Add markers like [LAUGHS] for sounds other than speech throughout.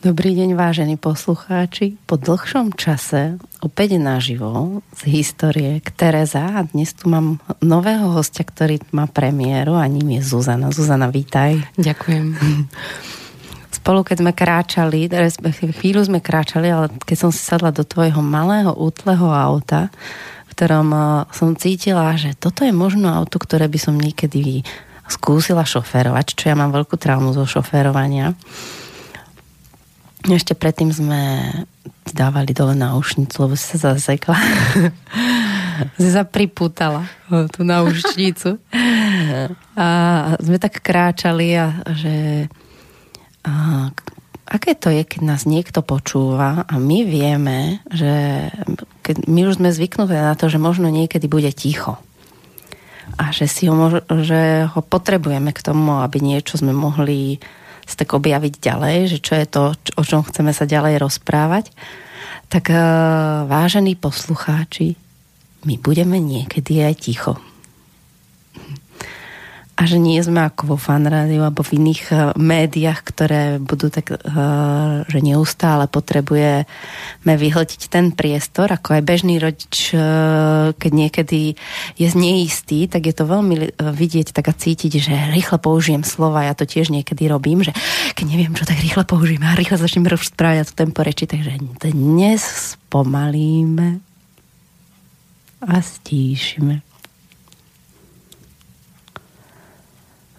Dobrý deň, vážení poslucháči. Po dlhšom čase opäť naživo z histórie k Tereza a dnes tu mám nového hostia, ktorý má premiéru a ním je Zuzana. Zuzana, vítaj. Ďakujem. [LAUGHS] Spolu, keď sme kráčali, respektíve chvíľu sme kráčali, ale keď som si sadla do tvojho malého, útleho auta, v ktorom eh, som cítila, že toto je možno auto, ktoré by som niekedy skúsila šoférovať, čo ja mám veľkú traumu zo šoférovania ešte predtým sme dávali dole náušnicu, lebo si sa zasekla. si sa pripútala tú náušnicu. A sme tak kráčali a že a, aké to je, keď nás niekto počúva a my vieme, že keď my už sme zvyknuté na to, že možno niekedy bude ticho a že, si ho, že ho potrebujeme k tomu, aby niečo sme mohli tak objaviť ďalej, že čo je to, o čom chceme sa ďalej rozprávať, tak eh, vážení poslucháči, my budeme niekedy aj ticho a že nie sme ako vo fanrádiu alebo v iných uh, médiách, ktoré budú tak, uh, že neustále potrebujeme vyhltiť ten priestor, ako aj bežný rodič, uh, keď niekedy je neistý, tak je to veľmi vidieť tak a cítiť, že rýchle použijem slova, ja to tiež niekedy robím, že keď neviem čo, tak rýchle použijem a rýchle začnem rozprávať a to tempo reči, takže dnes spomalíme a stíšime.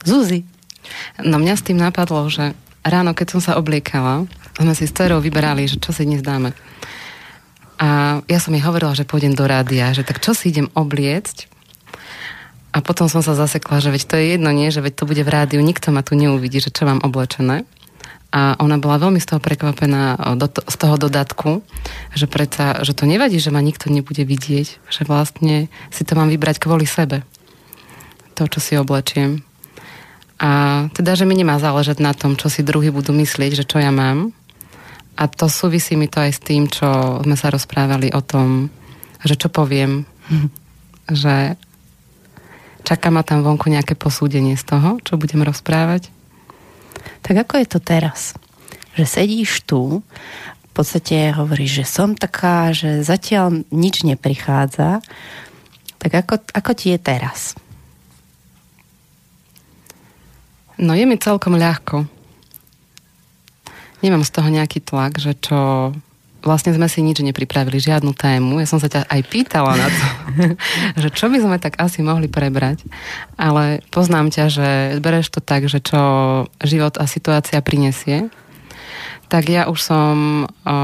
Zuzi. No mňa s tým napadlo, že ráno, keď som sa obliekala, sme si s dcerou vyberali, že čo si dnes dáme. A ja som jej hovorila, že pôjdem do rádia, že tak čo si idem obliecť. A potom som sa zasekla, že veď to je jedno, nie, že veď to bude v rádiu, nikto ma tu neuvidí, že čo mám oblečené. A ona bola veľmi z toho prekvapená do, z toho dodatku, že, predsa, že to nevadí, že ma nikto nebude vidieť, že vlastne si to mám vybrať kvôli sebe. To, čo si oblečiem. A teda, že mi nemá záležať na tom, čo si druhý budú myslieť, že čo ja mám. A to súvisí mi to aj s tým, čo sme sa rozprávali o tom, že čo poviem, [LAUGHS] že čaká ma tam vonku nejaké posúdenie z toho, čo budem rozprávať. Tak ako je to teraz? Že sedíš tu, v podstate hovoríš, že som taká, že zatiaľ nič neprichádza, tak ako, ako ti je teraz? No je mi celkom ľahko. Nemám z toho nejaký tlak, že čo... Vlastne sme si nič nepripravili, žiadnu tému. Ja som sa ťa aj pýtala na to, [LAUGHS] že čo by sme tak asi mohli prebrať. Ale poznám ťa, že bereš to tak, že čo život a situácia prinesie. Tak ja už som o,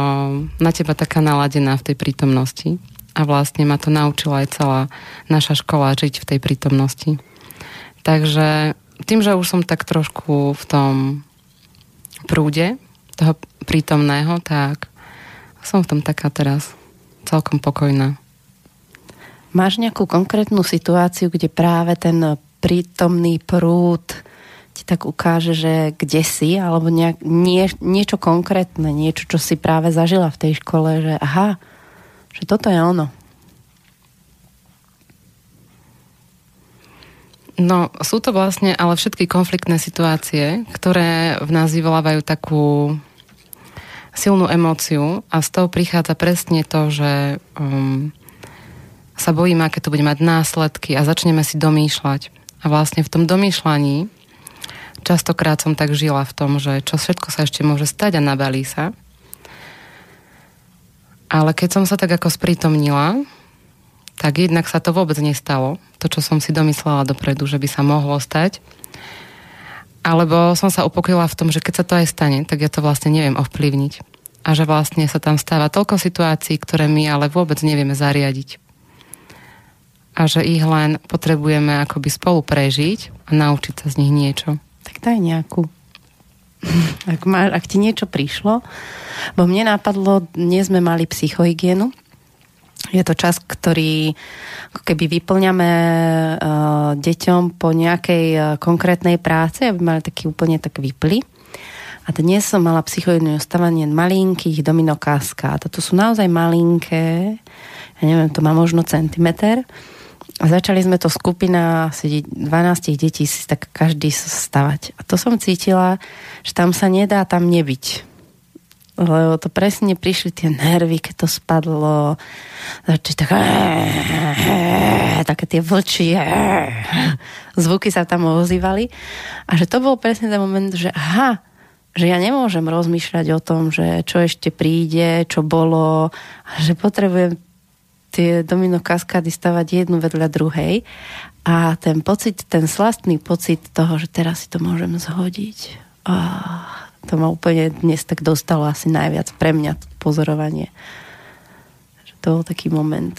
na teba taká naladená v tej prítomnosti. A vlastne ma to naučila aj celá naša škola žiť v tej prítomnosti. Takže tým, že už som tak trošku v tom prúde toho prítomného, tak som v tom taká teraz celkom pokojná. Máš nejakú konkrétnu situáciu, kde práve ten prítomný prúd ti tak ukáže, že kde si, alebo nejak, nie, niečo konkrétne, niečo, čo si práve zažila v tej škole, že aha, že toto je ono. No, sú to vlastne ale všetky konfliktné situácie, ktoré v nás vyvolávajú takú silnú emóciu a z toho prichádza presne to, že um, sa bojíme, aké to bude mať následky a začneme si domýšľať. A vlastne v tom domýšľaní častokrát som tak žila v tom, že čo všetko sa ešte môže stať a nabalí sa. Ale keď som sa tak ako sprítomnila, tak jednak sa to vôbec nestalo. To, čo som si domyslela dopredu, že by sa mohlo stať. Alebo som sa upokojila v tom, že keď sa to aj stane, tak ja to vlastne neviem ovplyvniť. A že vlastne sa tam stáva toľko situácií, ktoré my ale vôbec nevieme zariadiť. A že ich len potrebujeme akoby spolu prežiť a naučiť sa z nich niečo. Tak daj nejakú. [LAUGHS] Ak, má, ak ti niečo prišlo, bo mne napadlo, dnes sme mali psychohygienu, je to čas, ktorý ako keby vyplňame uh, deťom po nejakej uh, konkrétnej práce, aby mali taký úplne tak vypli. A dnes som mala psychoidné ostávanie malinkých dominokáska. Toto sú naozaj malinké, ja neviem, to má možno centimeter. A začali sme to skupina asi 12 detí si tak každý stavať. A to som cítila, že tam sa nedá tam nebyť lebo to presne prišli tie nervy, keď to spadlo, začali tak také tie vlči zvuky sa tam ozývali. A že to bol presne ten moment, že aha, že ja nemôžem rozmýšľať o tom, že čo ešte príde, čo bolo, a že potrebujem tie domino kaskády stavať jednu vedľa druhej. A ten pocit, ten slastný pocit toho, že teraz si to môžem zhodiť. Oh to ma úplne dnes tak dostalo asi najviac pre mňa pozorovanie. Že to bol taký moment.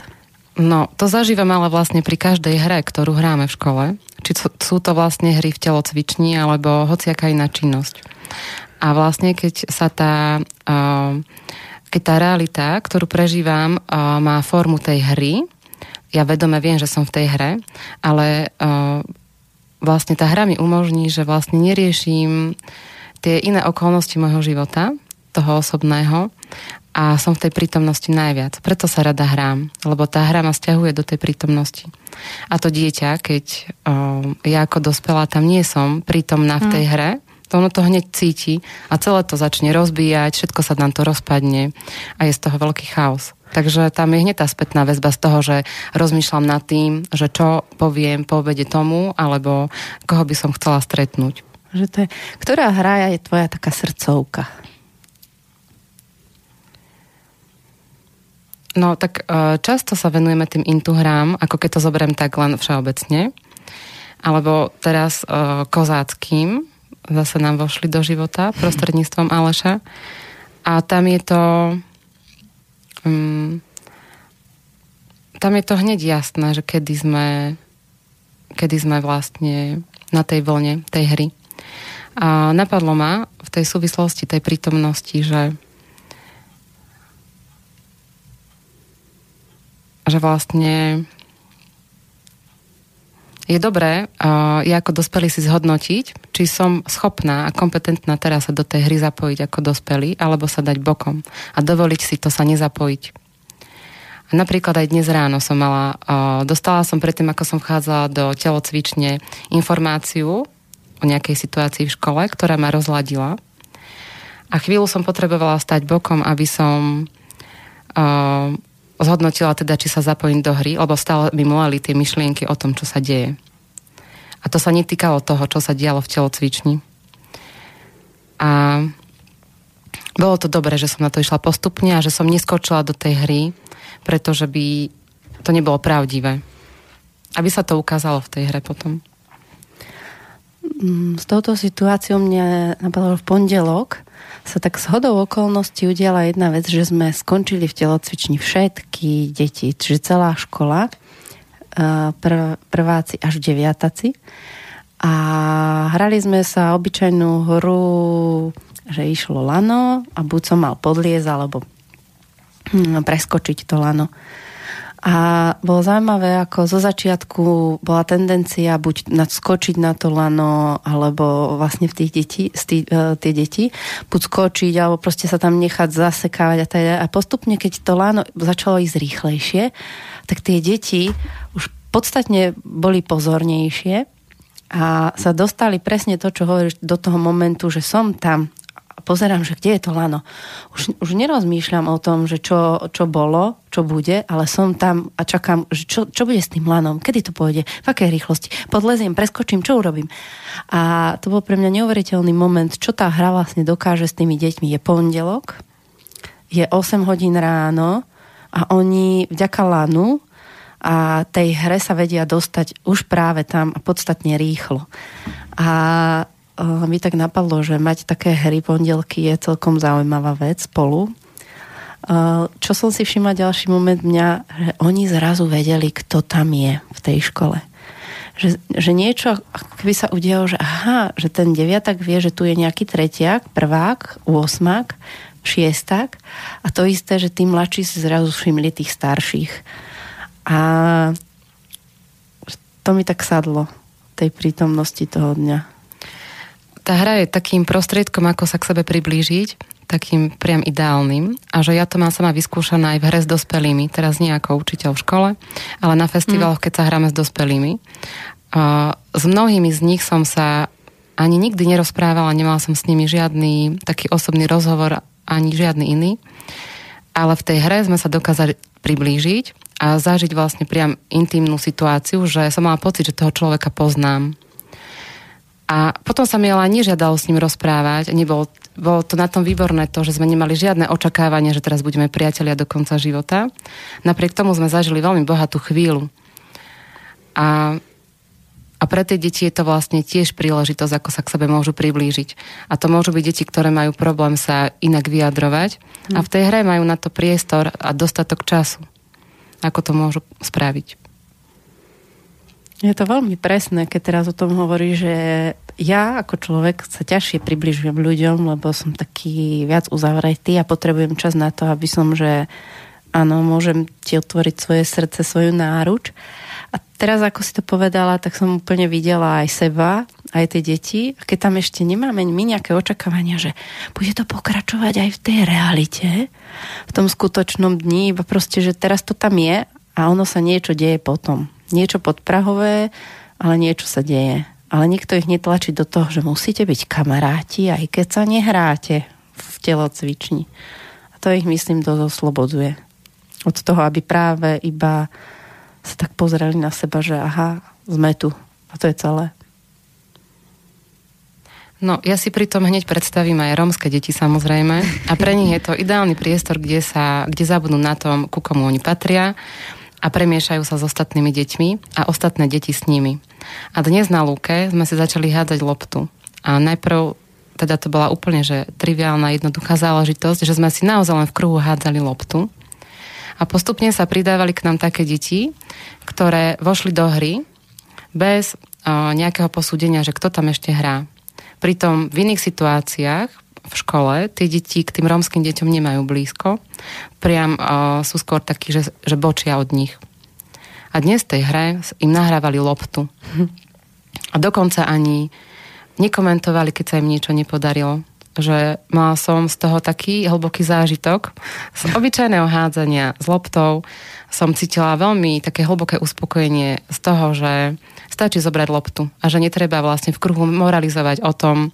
No, to zažívam ale vlastne pri každej hre, ktorú hráme v škole. Či sú to vlastne hry v telocvični, alebo hociaká iná činnosť. A vlastne, keď sa tá, keď tá realita, ktorú prežívam, má formu tej hry, ja vedome viem, že som v tej hre, ale vlastne tá hra mi umožní, že vlastne neriešim tie iné okolnosti môjho života, toho osobného a som v tej prítomnosti najviac. Preto sa rada hrám, lebo tá hra ma stiahuje do tej prítomnosti. A to dieťa, keď o, ja ako dospelá tam nie som prítomná v tej hm. hre, to ono to hneď cíti a celé to začne rozbíjať, všetko sa nám to rozpadne a je z toho veľký chaos. Takže tam je hneď tá spätná väzba z toho, že rozmýšľam nad tým, že čo poviem po obede tomu, alebo koho by som chcela stretnúť. Že to je, ktorá hra je tvoja taká srdcovka? No tak e, často sa venujeme tým intu hrám, ako keď to zoberiem tak len všeobecne. Alebo teraz uh, kozáckým, zase nám vošli do života prostredníctvom Aleša. A tam je to... Um, tam je to hneď jasné, že kedy sme, kedy sme vlastne na tej vlne tej hry. A napadlo ma v tej súvislosti, tej prítomnosti, že že vlastne je dobré uh, ja ako dospelý si zhodnotiť, či som schopná a kompetentná teraz sa do tej hry zapojiť ako dospelý, alebo sa dať bokom a dovoliť si to sa nezapojiť. A napríklad aj dnes ráno som mala, uh, dostala som predtým, ako som vchádzala do telocvične, informáciu o nejakej situácii v škole, ktorá ma rozladila. A chvíľu som potrebovala stať bokom, aby som uh, zhodnotila teda, či sa zapojím do hry, lebo stále mi mleli tie myšlienky o tom, čo sa deje. A to sa netýkalo toho, čo sa dialo v telocvični. A bolo to dobré, že som na to išla postupne a že som neskočila do tej hry, pretože by to nebolo pravdivé. Aby sa to ukázalo v tej hre potom. Mm, s touto situáciou mne napadlo v pondelok sa tak s hodou okolností udiala jedna vec, že sme skončili v telocvični všetky deti, čiže celá škola, prv, prváci až deviataci. A hrali sme sa obyčajnú hru, že išlo lano a buď som mal podliez alebo hm, preskočiť to lano. A bolo zaujímavé, ako zo začiatku bola tendencia buď nadskočiť na to lano, alebo vlastne v tých detí, stý, uh, tie deti, buď skočiť, alebo proste sa tam nechať zasekávať a teda. A postupne, keď to lano začalo ísť rýchlejšie, tak tie deti už podstatne boli pozornejšie a sa dostali presne to, čo hovoríš, do toho momentu, že som tam a pozerám, že kde je to lano. Už, už nerozmýšľam o tom, že čo, čo bolo, čo bude, ale som tam a čakám, že čo, čo bude s tým lanom, kedy to pôjde, v akej rýchlosti. Podleziem, preskočím, čo urobím. A to bol pre mňa neuveriteľný moment, čo tá hra vlastne dokáže s tými deťmi. Je pondelok, je 8 hodín ráno a oni vďaka lanu a tej hre sa vedia dostať už práve tam a podstatne rýchlo. A mi tak napadlo, že mať také hry pondelky je celkom zaujímavá vec spolu. E, čo som si všimla ďalší moment mňa, že oni zrazu vedeli, kto tam je v tej škole. Že, že niečo, keby sa udialo, že aha, že ten deviatak vie, že tu je nejaký tretiak, prvák, úosmak, šiestak a to isté, že tí mladší si zrazu všimli tých starších. A to mi tak sadlo, tej prítomnosti toho dňa. Tá hra je takým prostriedkom, ako sa k sebe priblížiť, takým priam ideálnym a že ja to mám sama vyskúšaná aj v hre s dospelými, teraz nie ako učiteľ v škole, ale na festivaloch, mm. keď sa hráme s dospelými. A s mnohými z nich som sa ani nikdy nerozprávala, nemala som s nimi žiadny taký osobný rozhovor, ani žiadny iný. Ale v tej hre sme sa dokázali priblížiť a zažiť vlastne priam intimnú situáciu, že som mala pocit, že toho človeka poznám. A potom sa mi ale nežiadalo s ním rozprávať. Nebolo, bolo to na tom výborné to, že sme nemali žiadne očakávanie, že teraz budeme priatelia do konca života. Napriek tomu sme zažili veľmi bohatú chvíľu. A, a pre tie deti je to vlastne tiež príležitosť, ako sa k sebe môžu priblížiť. A to môžu byť deti, ktoré majú problém sa inak vyjadrovať. A v tej hre majú na to priestor a dostatok času ako to môžu spraviť. Je to veľmi presné, keď teraz o tom hovorí, že ja ako človek sa ťažšie približujem ľuďom, lebo som taký viac uzavretý a potrebujem čas na to, aby som, že áno, môžem ti otvoriť svoje srdce, svoju náruč. A teraz, ako si to povedala, tak som úplne videla aj seba, aj tie deti. A keď tam ešte nemáme my nejaké očakávania, že bude to pokračovať aj v tej realite, v tom skutočnom dni, iba proste, že teraz to tam je a ono sa niečo deje potom. Niečo podprahové, ale niečo sa deje. Ale nikto ich netlačí do toho, že musíte byť kamaráti, aj keď sa nehráte v telocvični. A to ich, myslím, dosť osloboduje. Od toho, aby práve iba sa tak pozreli na seba, že aha, sme tu. A to je celé. No, ja si pri tom hneď predstavím aj rómske deti samozrejme a pre nich je to ideálny priestor, kde, sa, kde zabudnú na tom, ku komu oni patria a premiešajú sa s ostatnými deťmi a ostatné deti s nimi. A dnes na lúke sme si začali hádzať loptu. A najprv teda to bola úplne že triviálna, jednoduchá záležitosť, že sme si naozaj len v kruhu hádzali loptu. A postupne sa pridávali k nám také deti, ktoré vošli do hry bez o, nejakého posúdenia, že kto tam ešte hrá. Pritom v iných situáciách v škole tie deti k tým rómskym deťom nemajú blízko. Priam uh, sú skôr takí, že, že bočia od nich. A dnes tej hre im nahrávali loptu. A dokonca ani nekomentovali, keď sa im niečo nepodarilo. Že mal som z toho taký hlboký zážitok. Z obyčajného hádzania s loptou som cítila veľmi také hlboké uspokojenie z toho, že stačí zobrať loptu a že netreba vlastne v kruhu moralizovať o tom,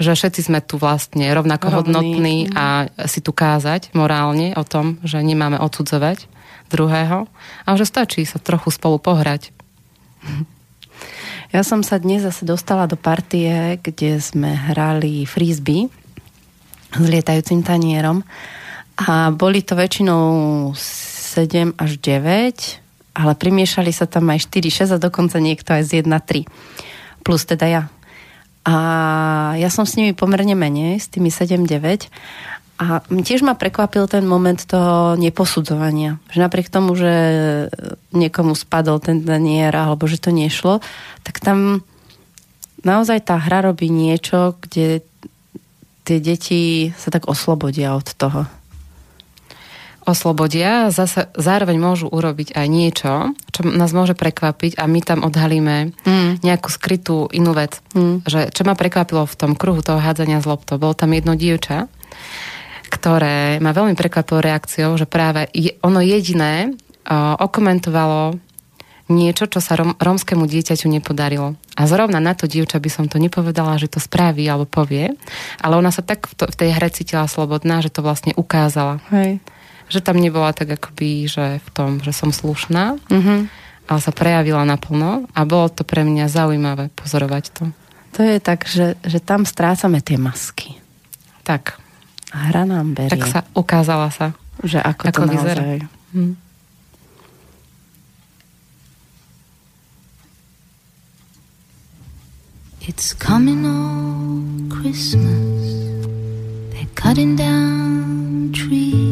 že všetci sme tu vlastne rovnako Rovný. hodnotní a si tu kázať morálne o tom, že nemáme odsudzovať druhého a že stačí sa trochu spolu pohrať. Ja som sa dnes zase dostala do partie, kde sme hrali frisbee s lietajúcim tanierom a boli to väčšinou 7 až 9 ale primiešali sa tam aj 4, 6 a dokonca niekto aj z 1, 3. Plus teda ja. A ja som s nimi pomerne menej, s tými 7, 9. A tiež ma prekvapil ten moment toho neposudzovania. Že napriek tomu, že niekomu spadol ten danier alebo že to nešlo, tak tam naozaj tá hra robí niečo, kde tie deti sa tak oslobodia od toho oslobodia, zase, zároveň môžu urobiť aj niečo, čo nás môže prekvapiť a my tam odhalíme mm. nejakú skrytú inú vec. Mm. Že, čo ma prekvapilo v tom kruhu toho hádzania z loptou, bolo tam jedno dievča, ktoré ma veľmi prekvapilo reakciou, že práve je, ono jediné o, okomentovalo niečo, čo sa rom, romskému dieťaťu nepodarilo. A zrovna na to dievča by som to nepovedala, že to spraví alebo povie, ale ona sa tak v, to, v tej hre cítila slobodná, že to vlastne ukázala. Hej. Že tam nebola tak akoby, že v tom, že som slušná, Mhm. ale sa prejavila naplno a bolo to pre mňa zaujímavé pozorovať to. To je tak, že, že tam strácame tie masky. Tak, A hra nám berie, tak sa ukázala sa. že ako, ako to vyzerá. naozaj. Hm. It's coming on Christmas. They're cutting down trees.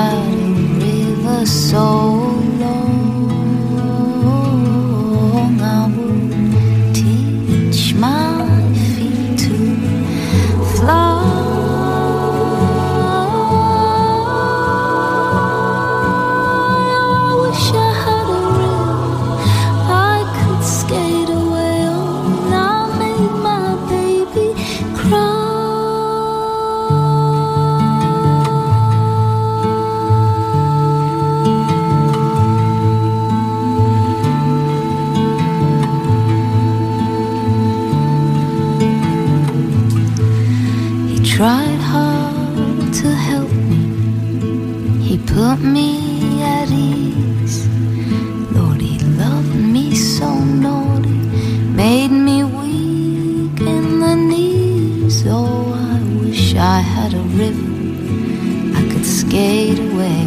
Had a river so long tried hard to help me. He put me at ease. Lord, he loved me so naughty, made me weak in the knees. Oh, I wish I had a river I could skate away.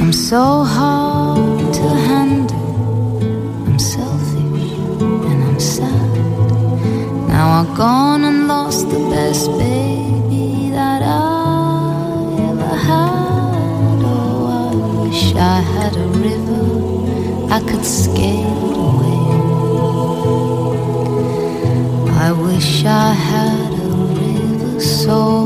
I'm so hard gone and lost the best baby that I ever had. Oh, I wish I had a river I could skate away. I wish I had a river so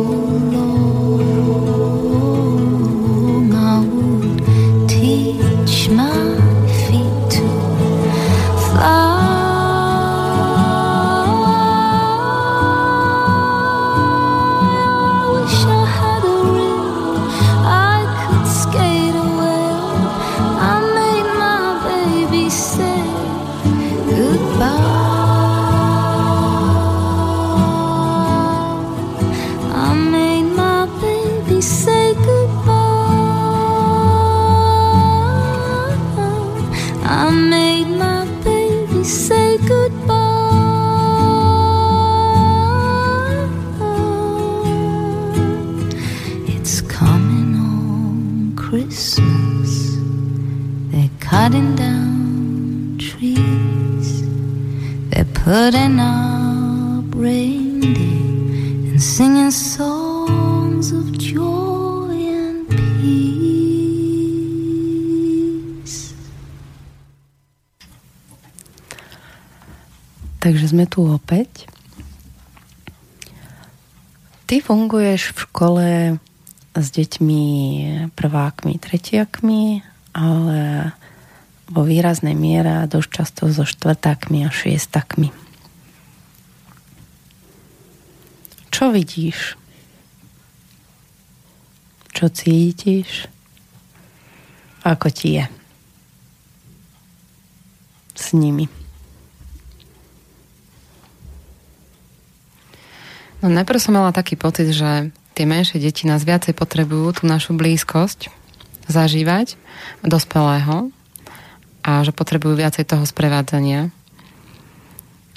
Putting up reindeer and singing songs of joy and peace. Takže sme tu opäť. Ty funguješ v škole s deťmi prvákmi, tretiakmi, ale vo výraznej miere a dosť často so štvrtákmi a šiestakmi. Čo vidíš? Čo cítiš? Ako ti je? S nimi. No najprv som mala taký pocit, že tie menšie deti nás viacej potrebujú tú našu blízkosť zažívať dospelého a že potrebujú viacej toho sprevádzania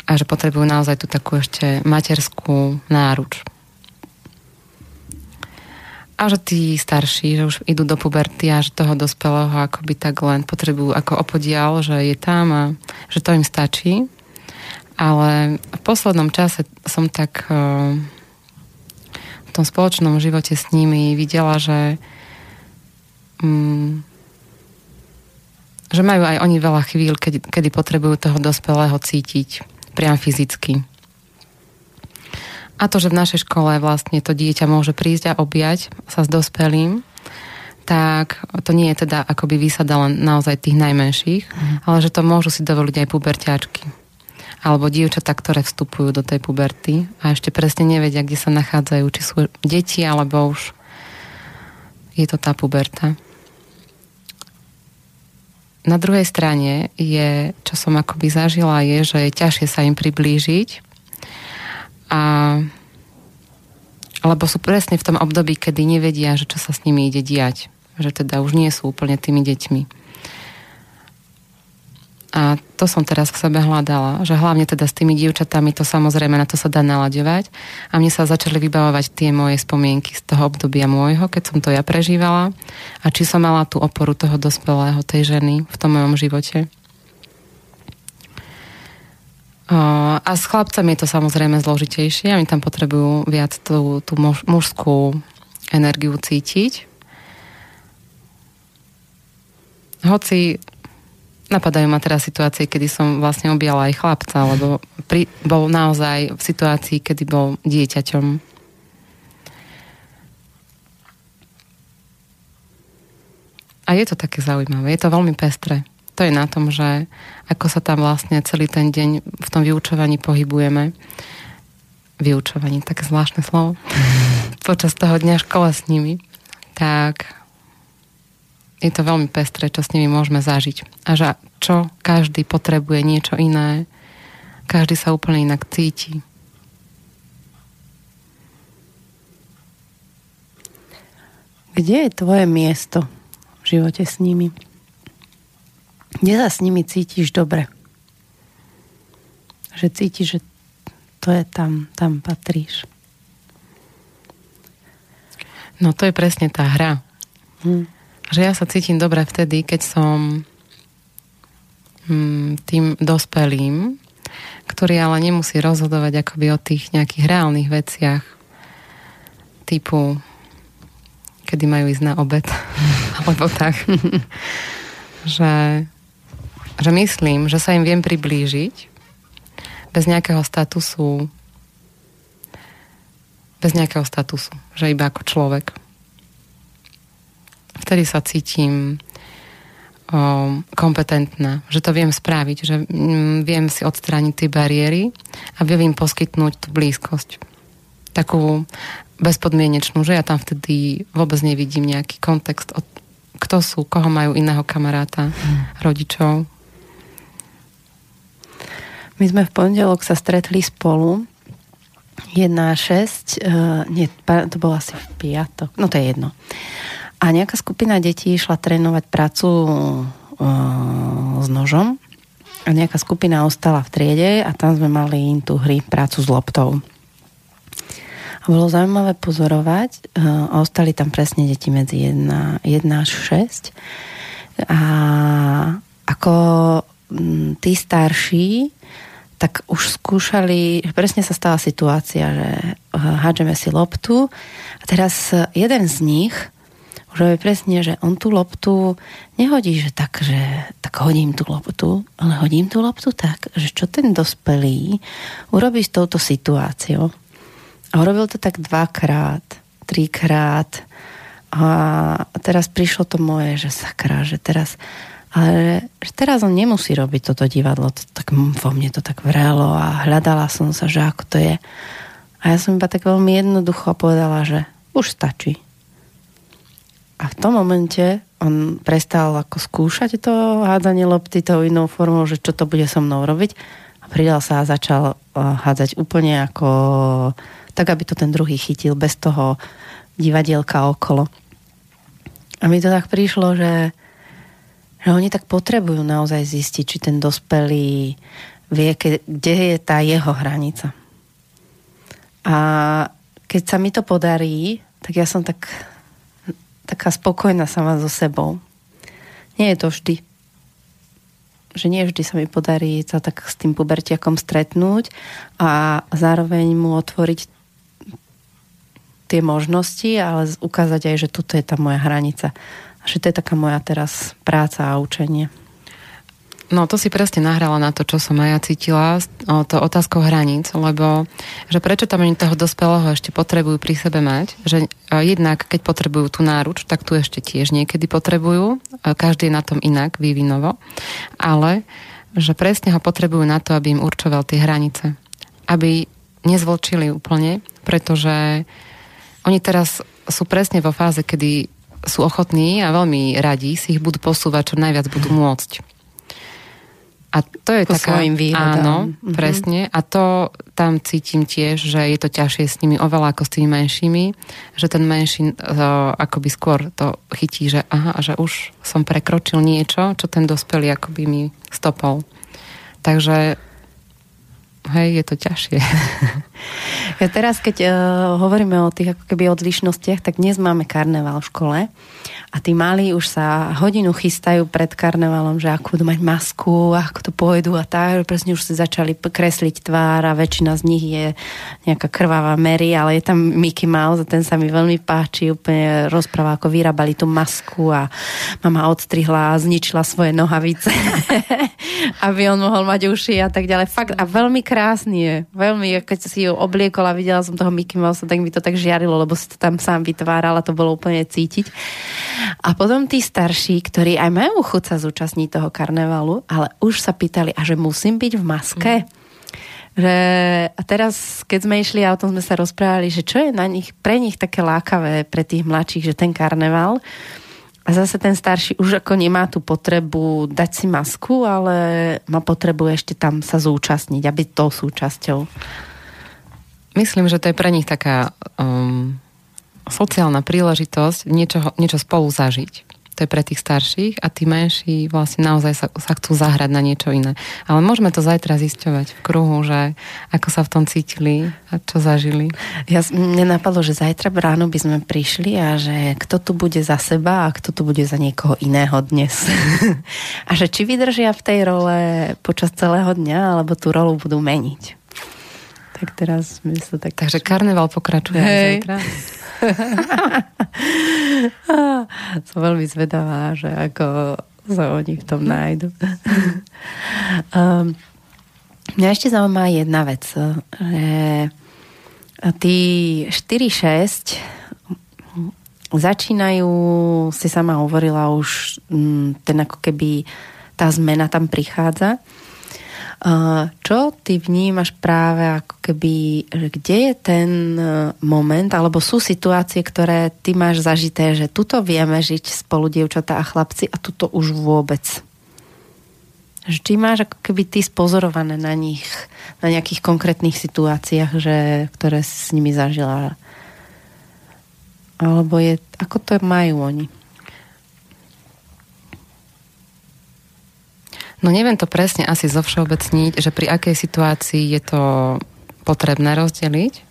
a že potrebujú naozaj tú takú ešte materskú náruč. A že tí starší, že už idú do puberty a že toho dospelého akoby tak len potrebujú ako opodial, že je tam a že to im stačí. Ale v poslednom čase som tak eh, v tom spoločnom živote s nimi videla, že mm, že majú aj oni veľa chvíľ, kedy, kedy potrebujú toho dospelého cítiť priam fyzicky. A to, že v našej škole vlastne to dieťa môže prísť a objať sa s dospelým, tak to nie je teda akoby vysada len naozaj tých najmenších, mm. ale že to môžu si dovoliť aj puberťačky. Alebo dievčatá, ktoré vstupujú do tej puberty a ešte presne nevedia, kde sa nachádzajú, či sú deti, alebo už je to tá puberta. Na druhej strane je, čo som akoby zažila, je, že je ťažšie sa im priblížiť, a lebo sú presne v tom období, kedy nevedia, že čo sa s nimi ide diať. Že teda už nie sú úplne tými deťmi. A to som teraz v sebe hľadala, že hlavne teda s tými dievčatami to samozrejme na to sa dá nalaďovať a mne sa začali vybavovať tie moje spomienky z toho obdobia môjho, keď som to ja prežívala a či som mala tú oporu toho dospelého, tej ženy v tom mojom živote. A s chlapcami je to samozrejme zložitejšie. Oni tam potrebujú viac tú, tú mužskú energiu cítiť. Hoci napadajú ma teraz situácie, kedy som vlastne objala aj chlapca, lebo pri, bol naozaj v situácii, kedy bol dieťaťom. A je to také zaujímavé, je to veľmi pestré to je na tom, že ako sa tam vlastne celý ten deň v tom vyučovaní pohybujeme. Vyučovaní, také zvláštne slovo. [LAUGHS] Počas toho dňa škola s nimi. Tak je to veľmi pestré, čo s nimi môžeme zažiť. A že čo každý potrebuje niečo iné. Každý sa úplne inak cíti. Kde je tvoje miesto v živote s nimi? kde sa s nimi cítiš dobre. Že cítiš, že to je tam, tam patríš. No to je presne tá hra. Hm. Že ja sa cítim dobre vtedy, keď som hm, tým dospelým, ktorý ale nemusí rozhodovať akoby o tých nejakých reálnych veciach. Typu kedy majú ísť na obed. [LAUGHS] Alebo tak. [LAUGHS] Že že myslím, že sa im viem priblížiť bez nejakého statusu bez nejakého statusu, že iba ako človek. Vtedy sa cítim o, kompetentná, že to viem spraviť, že mm, viem si odstrániť tie bariéry a viem im poskytnúť tú blízkosť. Takú bezpodmienečnú, že ja tam vtedy vôbec nevidím nejaký kontext, od, kto sú, koho majú iného kamaráta, hmm. rodičov, my sme v pondelok sa stretli spolu 1.6, uh, nie, to bolo asi v piatok, no to je jedno. A nejaká skupina detí išla trénovať prácu uh, s nožom. A nejaká skupina ostala v triede a tam sme mali tú hry, prácu s loptou. A bolo zaujímavé pozorovať, uh, a ostali tam presne deti medzi 1, 1 až 6 a ako m, tí starší tak už skúšali, presne sa stala situácia, že eh, hádžeme si loptu. A teraz jeden z nich už vie presne, že on tú loptu nehodí, že tak, že tak hodím tú loptu, ale hodím tú loptu tak, že čo ten dospelý urobí s touto situáciou. A urobil to tak dvakrát, trikrát a teraz prišlo to moje, že sakra, že teraz ale že teraz on nemusí robiť toto divadlo, to, tak vo mne to tak vrelo a hľadala som sa, že ako to je. A ja som iba tak veľmi jednoducho povedala, že už stačí. A v tom momente on prestal ako skúšať to hádzanie lopty tou inou formou, že čo to bude so mnou robiť a pridal sa a začal eh, hádzať úplne ako tak, aby to ten druhý chytil bez toho divadielka okolo. A mi to tak prišlo, že že oni tak potrebujú naozaj zistiť, či ten dospelý vie, kde je tá jeho hranica. A keď sa mi to podarí, tak ja som tak taká spokojná sama so sebou. Nie je to vždy. že nie vždy sa mi podarí sa tak s tým pubertiakom stretnúť a zároveň mu otvoriť tie možnosti, ale ukázať aj, že toto je tá moja hranica. Že to je taká moja teraz práca a učenie. No to si presne nahrala na to, čo som aj ja cítila, o, to otázkou hraníc, lebo že prečo tam oni toho dospelého ešte potrebujú pri sebe mať, že jednak keď potrebujú tú náruč, tak tu ešte tiež niekedy potrebujú, každý je na tom inak, vývinovo, ale že presne ho potrebujú na to, aby im určoval tie hranice. Aby nezvlčili úplne, pretože oni teraz sú presne vo fáze, kedy sú ochotní a veľmi radi si ich budú posúvať, čo najviac budú môcť. A to je po taká... výhodám. Áno, mm-hmm. presne. A to tam cítim tiež, že je to ťažšie s nimi oveľa ako s tými menšími, že ten menší uh, akoby skôr to chytí, že aha, že už som prekročil niečo, čo ten dospelý akoby mi stopol. Takže hej, je to ťažšie. [LAUGHS] Ja teraz, keď uh, hovoríme o tých ako keby odlišnostiach, tak dnes máme karneval v škole a tí malí už sa hodinu chystajú pred karnevalom, že ako budú mať masku, ako to pôjdu a tak, presne už si začali kresliť tvár a väčšina z nich je nejaká krvavá Mary, ale je tam Mickey Mouse a ten sa mi veľmi páči, úplne rozpráva, ako vyrábali tú masku a mama odstrihla a zničila svoje nohavice, [LAUGHS] aby on mohol mať uši a tak ďalej. Fakt a veľmi krásny je, veľmi, keď si ju obliekol a videla som toho Mickey Mouse, tak mi to tak žiarilo, lebo si to tam sám vytváral a to bolo úplne cítiť. A potom tí starší, ktorí aj majú chuť sa zúčastniť toho karnevalu, ale už sa pýtali, a že musím byť v maske? Mm. Že, a teraz, keď sme išli a o tom sme sa rozprávali, že čo je na nich, pre nich také lákavé, pre tých mladších, že ten karneval, a zase ten starší už ako nemá tú potrebu dať si masku, ale má potrebu ešte tam sa zúčastniť a byť tou súčasťou. Myslím, že to je pre nich taká um, sociálna príležitosť niečo, niečo spolu zažiť. To je pre tých starších a tí menší vlastne naozaj sa, sa chcú zahrať na niečo iné. Ale môžeme to zajtra zisťovať v kruhu, že ako sa v tom cítili a čo zažili. Ja, mne napadlo, že zajtra ráno by sme prišli a že kto tu bude za seba a kto tu bude za niekoho iného dnes. [LAUGHS] a že či vydržia v tej role počas celého dňa, alebo tú rolu budú meniť. Tak teraz my sa tak... Takže karneval pokračuje Hej. zajtra. [LAUGHS] Som veľmi zvedavá, že ako sa oni v tom nájdu. um, [LAUGHS] mňa ešte zaujíma jedna vec, že tí 4-6 začínajú, si sama hovorila už, ten ako keby tá zmena tam prichádza čo ty vnímaš práve ako keby, kde je ten e, moment, alebo sú situácie, ktoré ty máš zažité, že tuto vieme žiť spolu dievčatá a chlapci a tuto už vôbec. Že ty máš ako keby ty spozorované na nich, na nejakých konkrétnych situáciách, že, ktoré si s nimi zažila. Alebo je, ako to majú oni? No neviem to presne asi zovšeobecniť, že pri akej situácii je to potrebné rozdeliť,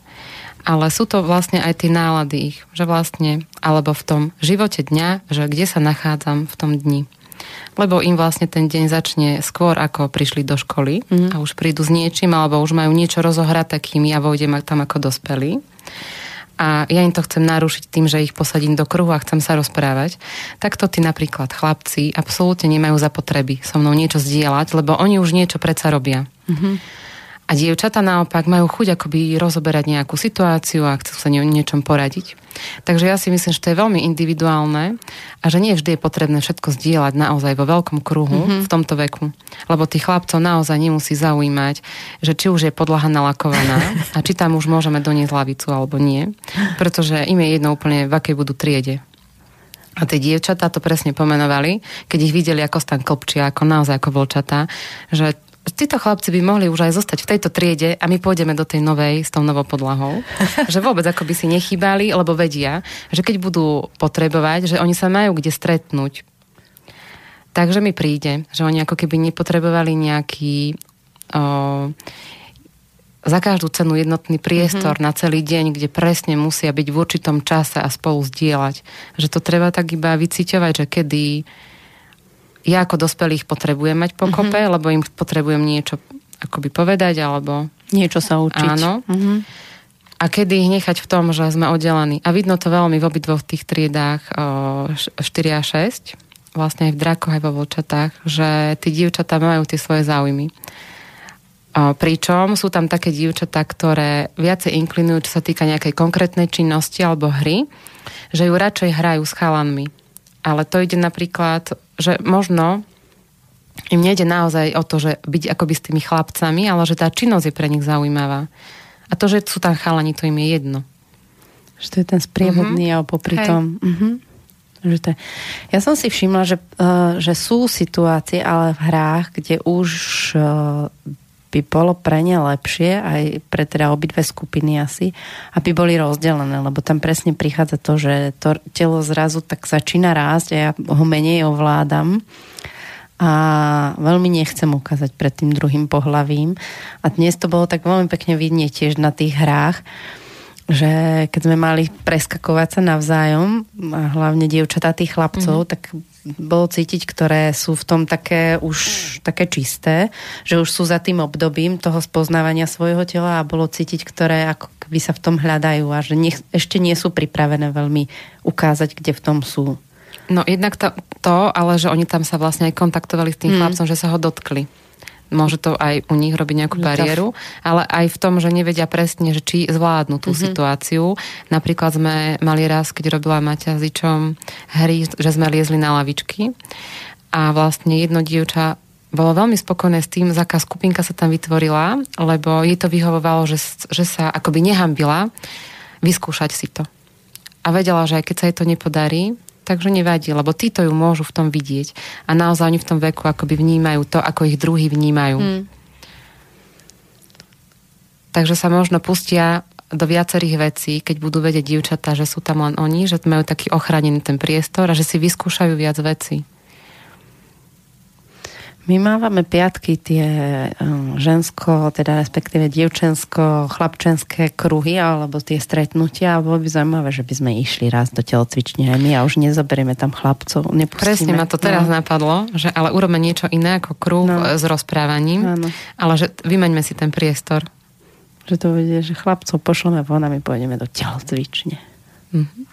ale sú to vlastne aj tie nálady ich, že vlastne, alebo v tom živote dňa, že kde sa nachádzam v tom dni. Lebo im vlastne ten deň začne skôr, ako prišli do školy mm. a už prídu s niečím, alebo už majú niečo rozohrať takými a vojdem tam ako dospelí a ja im to chcem narušiť tým, že ich posadím do kruhu a chcem sa rozprávať, tak to tí napríklad chlapci absolútne nemajú za potreby so mnou niečo zdieľať, lebo oni už niečo predsa robia. Mm-hmm. A dievčata naopak majú chuť akoby rozoberať nejakú situáciu a chcú sa niečom poradiť. Takže ja si myslím, že to je veľmi individuálne a že nie vždy je potrebné všetko zdieľať naozaj vo veľkom kruhu mm-hmm. v tomto veku. Lebo tých chlapcov naozaj nemusí zaujímať, že či už je podlaha nalakovaná [LAUGHS] a či tam už môžeme doniesť hlavicu alebo nie. Pretože im je jedno úplne, v akej budú triede. A tie dievčatá to presne pomenovali, keď ich videli, ako stan klopčia, ako naozaj ako vlčatá, že títo chlapci by mohli už aj zostať v tejto triede a my pôjdeme do tej novej s tou novou podlahou. [LAUGHS] že vôbec ako by si nechýbali, lebo vedia, že keď budú potrebovať, že oni sa majú kde stretnúť. Takže mi príde, že oni ako keby nepotrebovali nejaký o, za každú cenu jednotný priestor mm-hmm. na celý deň, kde presne musia byť v určitom čase a spolu zdieľať. Že to treba tak iba vyciťovať, že kedy ja ako dospelých potrebujem mať pokope, mm-hmm. lebo im potrebujem niečo akoby povedať, alebo... Niečo sa učiť. Áno. Mm-hmm. A kedy ich nechať v tom, že sme oddelení. A vidno to veľmi v obidvoch tých triedách 4 a 6, vlastne aj v drakoch, aj vo vlčatách, že tí dievčatá majú tie svoje záujmy. Pričom sú tam také dievčatá, ktoré viacej inklinujú, čo sa týka nejakej konkrétnej činnosti alebo hry, že ju radšej hrajú s chalanmi. Ale to ide napríklad, že možno im nejde naozaj o to, že byť akoby s tými chlapcami, ale že tá činnosť je pre nich zaujímavá. A to, že sú tam chalani, to im je jedno. Že to je ten sprievodný uh-huh. a popri Hej. tom. Uh-huh. Že to je... Ja som si všimla, že, uh, že sú situácie, ale v hrách, kde už uh, by bolo pre ne lepšie, aj pre teda obidve skupiny asi, aby boli rozdelené, lebo tam presne prichádza to, že to telo zrazu tak začína rásť a ja ho menej ovládam a veľmi nechcem ukázať pred tým druhým pohlavím. A dnes to bolo tak veľmi pekne vidieť tiež na tých hrách, že keď sme mali preskakovať sa navzájom, a hlavne dievčatá tých chlapcov, mm-hmm. tak bolo cítiť, ktoré sú v tom také už také čisté, že už sú za tým obdobím toho spoznávania svojho tela a bolo cítiť, ktoré ako by sa v tom hľadajú a že nech, ešte nie sú pripravené veľmi ukázať, kde v tom sú. No jednak to, to, ale že oni tam sa vlastne aj kontaktovali s tým mm. chlapcom, že sa ho dotkli. Môže to aj u nich robiť nejakú bariéru, ale aj v tom, že nevedia presne, že či zvládnu tú mm-hmm. situáciu. Napríklad sme mali raz, keď robila Maťa Zičom hry, že sme liezli na lavičky a vlastne jedno dievča bolo veľmi spokojné s tým, aká skupinka sa tam vytvorila, lebo jej to vyhovovalo, že, že sa akoby nehambila vyskúšať si to. A vedela, že aj keď sa jej to nepodarí, takže nevadí, lebo títo ju môžu v tom vidieť. A naozaj oni v tom veku akoby vnímajú to, ako ich druhí vnímajú. Hmm. Takže sa možno pustia do viacerých vecí, keď budú vedieť dievčatá, že sú tam len oni, že majú taký ochránený ten priestor a že si vyskúšajú viac vecí. My mávame piatky tie um, žensko, teda respektíve dievčensko, chlapčenské kruhy alebo tie stretnutia a bolo by zaujímavé, že by sme išli raz do telocvične aj my a už nezoberieme tam chlapcov, nepustíme. Presne ma to teraz no. napadlo, že ale urobme niečo iné ako kruh no. s rozprávaním, ano. ale že vymeňme si ten priestor. Že to bude, že chlapcov pošleme von a my pôjdeme do telocvične. Mhm.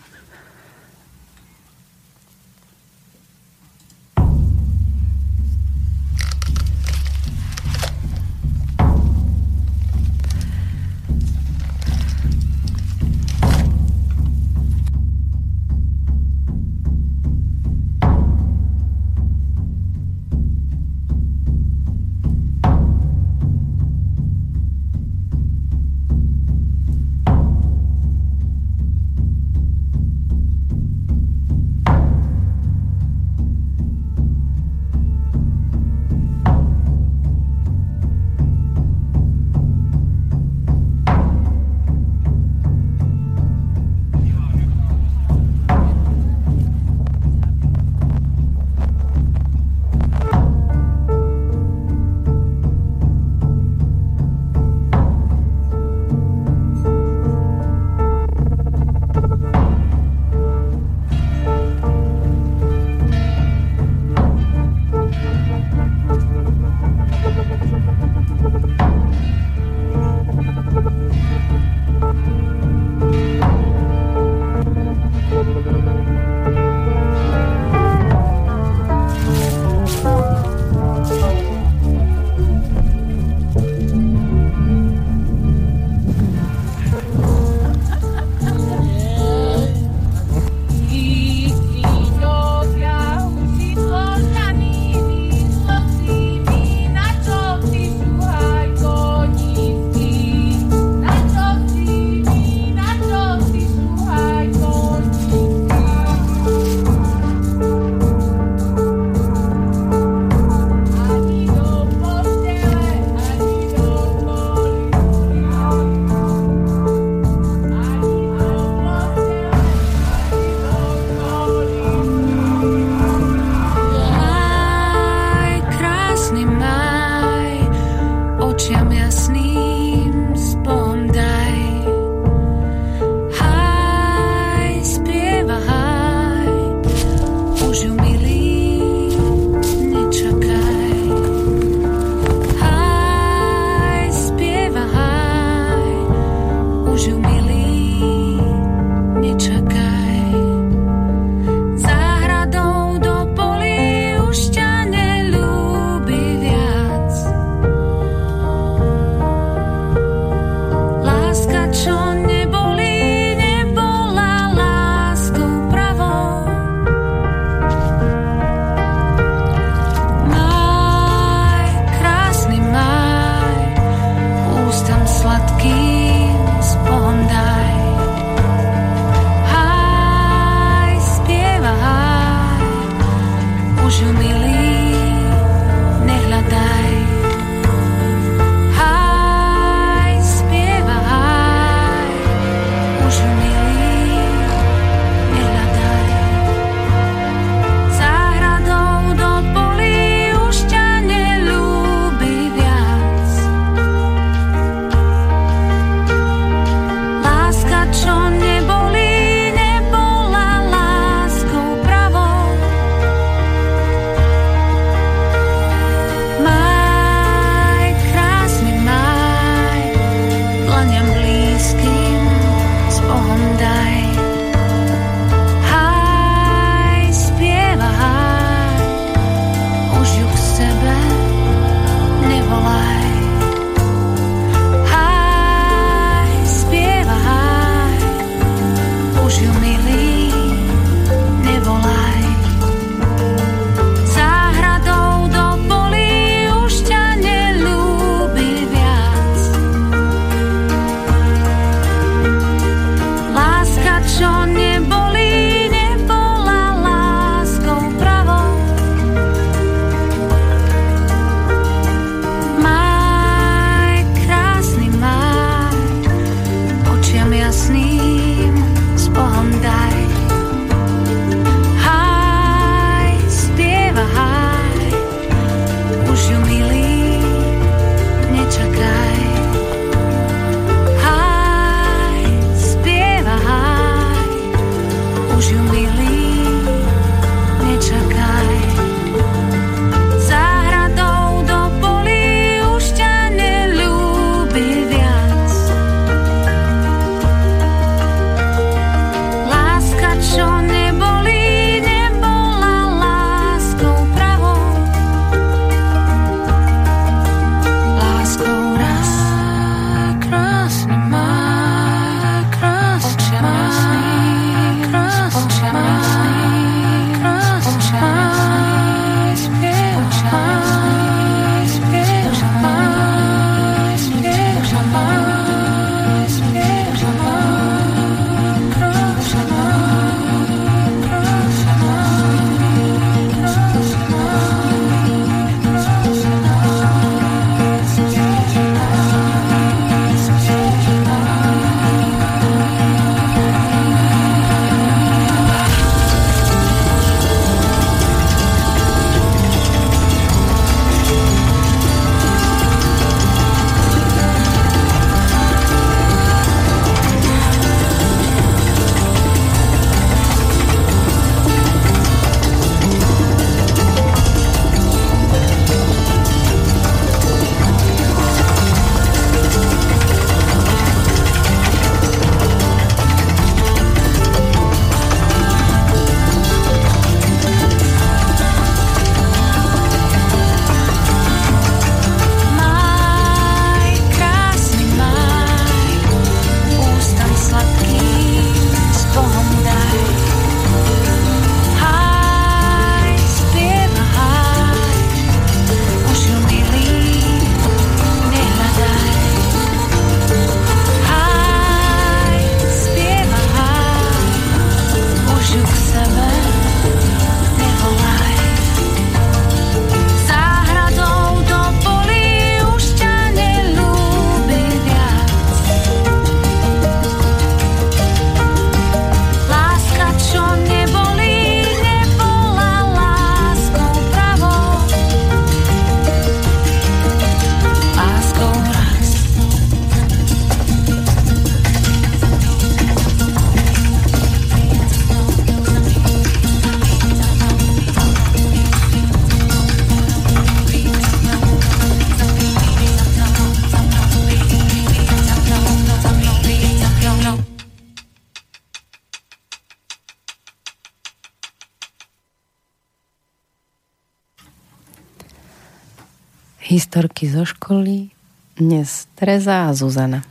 Historky zo školy. Dnes Tereza a Zuzana.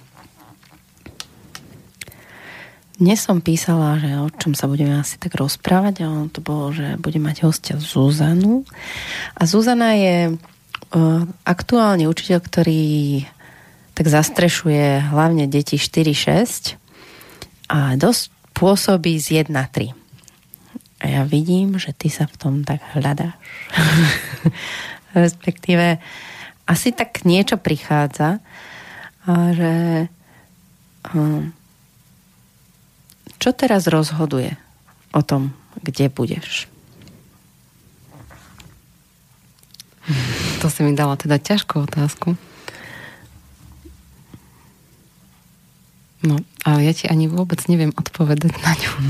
Dnes som písala, že o čom sa budeme asi tak rozprávať a to bolo, že bude mať hostia Zuzanu. A Zuzana je uh, aktuálne učiteľ, ktorý tak zastrešuje hlavne deti 4-6 a dosť pôsobí z 1-3. A ja vidím, že ty sa v tom tak hľadáš. [LAUGHS] Respektíve asi tak niečo prichádza že hm, čo teraz rozhoduje o tom, kde budeš? To si mi dala teda ťažkú otázku. No, ale ja ti ani vôbec neviem odpovedať na ňu. [LAUGHS]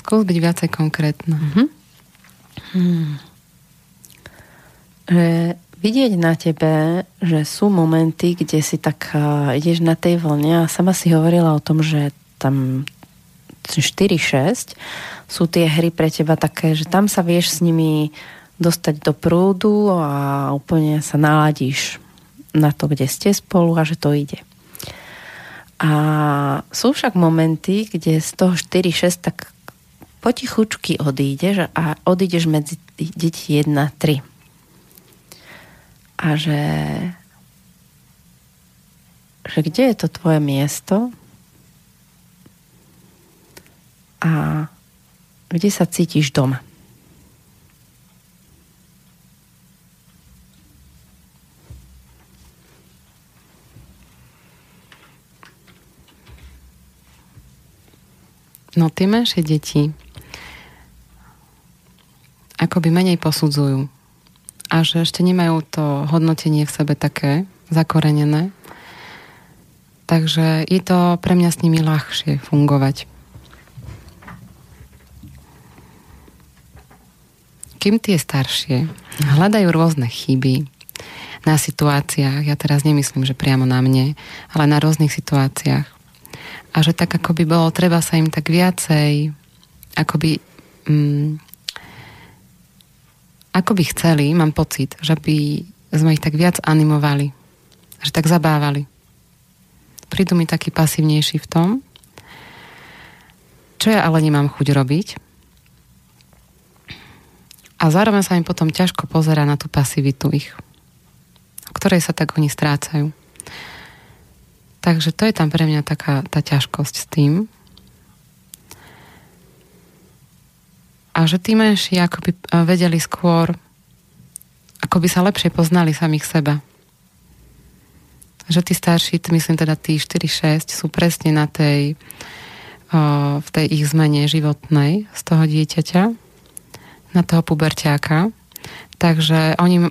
Skús byť viacej konkrétna. Mm-hmm. Hmm že vidieť na tebe, že sú momenty, kde si tak uh, ideš na tej vlne a sama si hovorila o tom, že tam 4-6 sú tie hry pre teba také, že tam sa vieš s nimi dostať do prúdu a úplne sa naladíš na to, kde ste spolu a že to ide. A sú však momenty, kde z toho 4-6 tak potichučky odídeš a odídeš medzi deti 1-3. A že, že kde je to tvoje miesto a kde sa cítiš doma. No tie menšie deti akoby menej posudzujú a že ešte nemajú to hodnotenie v sebe také zakorenené. Takže je to pre mňa s nimi ľahšie fungovať. Kým tie staršie hľadajú rôzne chyby na situáciách, ja teraz nemyslím, že priamo na mne, ale na rôznych situáciách, a že tak ako by bolo treba sa im tak viacej akoby mm, ako by chceli, mám pocit, že by sme ich tak viac animovali, že tak zabávali. Prídu mi taký pasívnejší v tom, čo ja ale nemám chuť robiť. A zároveň sa im potom ťažko pozera na tú pasivitu ich, v ktorej sa tak oni strácajú. Takže to je tam pre mňa taká tá ťažkosť s tým. A že tí menší ako by e, vedeli skôr, ako by sa lepšie poznali samých seba. Že tí starší, myslím teda tí 4-6, sú presne na tej, e, v tej ich zmene životnej z toho dieťaťa, na toho puberťáka. Takže oni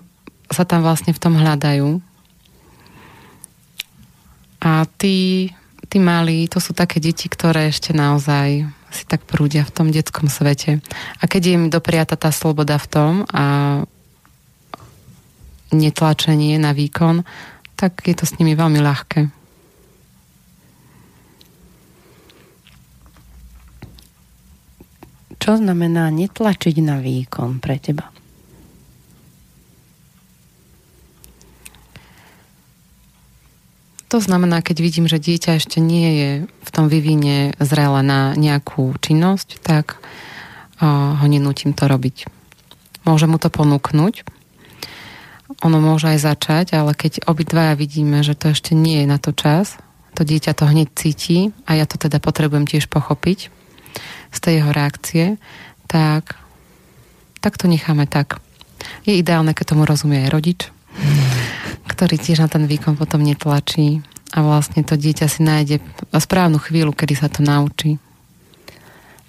sa tam vlastne v tom hľadajú a tí, tí malí, to sú také deti, ktoré ešte naozaj si tak prúdia v tom detskom svete. A keď im dopriata tá sloboda v tom a netlačenie na výkon, tak je to s nimi veľmi ľahké. Čo znamená netlačiť na výkon pre teba? To znamená, keď vidím, že dieťa ešte nie je v tom vyvine zrele na nejakú činnosť, tak ho nenútim to robiť. Môže mu to ponúknuť, ono môže aj začať, ale keď obidvaja vidíme, že to ešte nie je na to čas, to dieťa to hneď cíti a ja to teda potrebujem tiež pochopiť z tej jeho reakcie, tak, tak to necháme tak. Je ideálne, keď tomu rozumie aj rodič, ktorý tiež na ten výkon potom netlačí a vlastne to dieťa si nájde správnu chvíľu, kedy sa to naučí.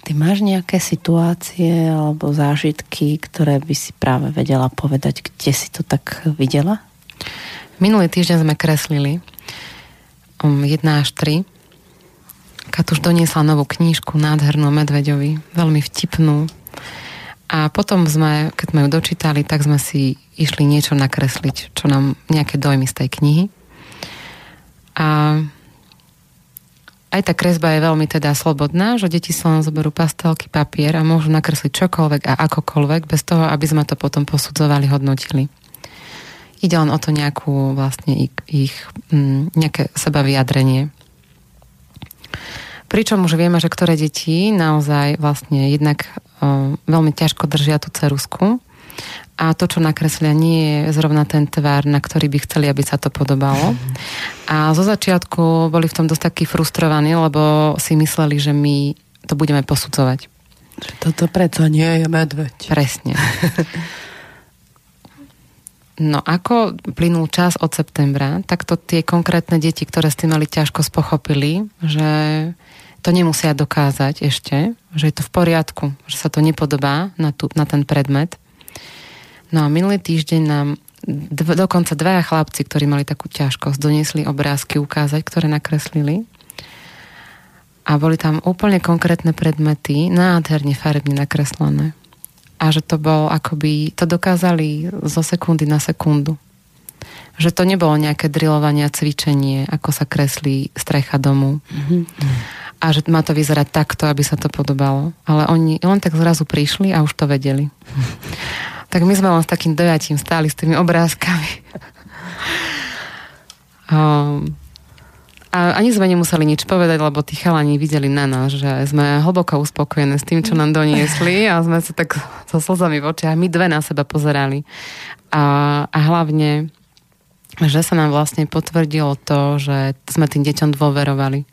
Ty máš nejaké situácie alebo zážitky, ktoré by si práve vedela povedať, kde si to tak videla? Minulý týždeň sme kreslili um, 1 až 3. Katuš doniesla novú knížku nádhernú Medveďovi, veľmi vtipnú. A potom sme, keď sme ju dočítali, tak sme si išli niečo nakresliť, čo nám nejaké dojmy z tej knihy. A aj tá kresba je veľmi teda slobodná, že deti si len zoberú pastelky, papier a môžu nakresliť čokoľvek a akokoľvek, bez toho, aby sme to potom posudzovali, hodnotili. Ide len o to nejakú vlastne ich, ich mm, nejaké seba vyjadrenie. Pričom už vieme, že ktoré deti naozaj vlastne jednak o, veľmi ťažko držia tú cerusku a to, čo nakreslia, nie je zrovna ten tvár, na ktorý by chceli, aby sa to podobalo. A zo začiatku boli v tom dosť takí frustrovaní, lebo si mysleli, že my to budeme posudzovať. Že toto preto nie je medveď. Presne. No ako plynul čas od septembra, tak to tie konkrétne deti, ktoré s tým mali ťažko spochopili, že to nemusia dokázať ešte, že je to v poriadku, že sa to nepodobá na, tu, na ten predmet No a minulý týždeň nám dv- dokonca dvaja chlapci, ktorí mali takú ťažkosť, doniesli obrázky ukázať, ktoré nakreslili. A boli tam úplne konkrétne predmety, nádherne farebne nakreslené. A že to bol akoby, to dokázali zo sekundy na sekundu. Že to nebolo nejaké drillovanie a cvičenie, ako sa kreslí strecha domu. Mm-hmm. A že má to vyzerať takto, aby sa to podobalo. Ale oni len tak zrazu prišli a už to vedeli. Tak my sme len s takým dojatím stáli s tými obrázkami. [LAUGHS] um, A ani sme nemuseli nič povedať, lebo tí chalani videli na nás, že sme hlboko uspokojené s tým, čo nám doniesli a sme sa tak so slzami v očiach, my dve na seba pozerali. A, a hlavne, že sa nám vlastne potvrdilo to, že sme tým deťom dôverovali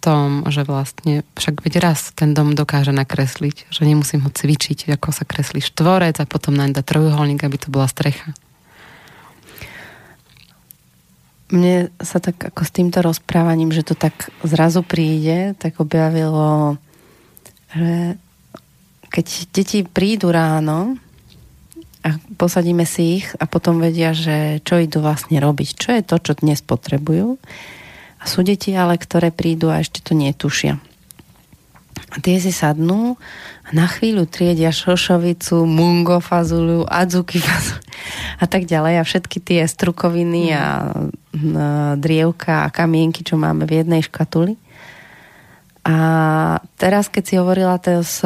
tom, že vlastne však veď raz ten dom dokáže nakresliť, že nemusím ho cvičiť, ako sa kreslí štvorec a potom nám dá trojuholník, aby to bola strecha mne sa tak ako s týmto rozprávaním, že to tak zrazu príde, tak objavilo, že keď deti prídu ráno a posadíme si ich a potom vedia, že čo idú vlastne robiť, čo je to, čo dnes potrebujú. A sú deti ale, ktoré prídu a ešte to netušia. A tie si sadnú a na chvíľu triedia šošovicu, mungo fazulu, adzuki fazulu a tak ďalej a všetky tie strukoviny a drievka a kamienky, čo máme v jednej škatuli. A teraz, keď si hovorila to s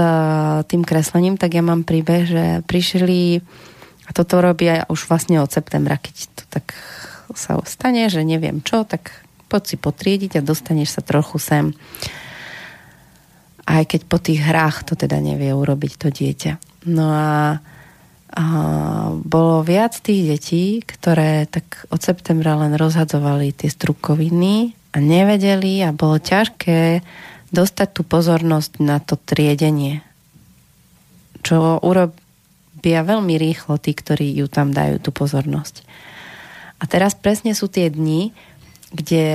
tým kreslením, tak ja mám príbeh, že prišli a toto robia už vlastne od septembra, keď to tak sa stane, že neviem čo, tak poď si potriediť a dostaneš sa trochu sem aj keď po tých hrách to teda nevie urobiť to dieťa. No a, a bolo viac tých detí, ktoré tak od septembra len rozhadzovali tie strukoviny a nevedeli a bolo ťažké dostať tú pozornosť na to triedenie. Čo urobia veľmi rýchlo tí, ktorí ju tam dajú tú pozornosť. A teraz presne sú tie dni, kde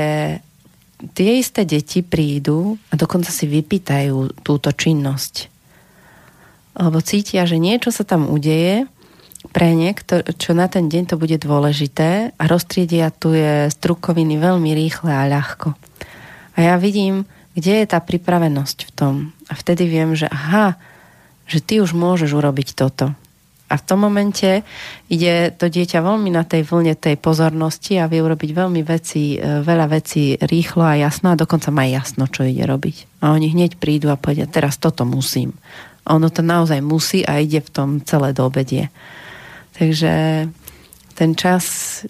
tie isté deti prídu a dokonca si vypýtajú túto činnosť. Lebo cítia, že niečo sa tam udeje pre ne, čo na ten deň to bude dôležité a roztriedia tu je strukoviny veľmi rýchle a ľahko. A ja vidím, kde je tá pripravenosť v tom. A vtedy viem, že aha, že ty už môžeš urobiť toto. A v tom momente ide to dieťa veľmi na tej vlne tej pozornosti a vie urobiť veľmi veci, e, veľa vecí rýchlo a jasno a dokonca má jasno, čo ide robiť. A oni hneď prídu a povedia, teraz toto musím. A ono to naozaj musí a ide v tom celé do obedie. Takže ten čas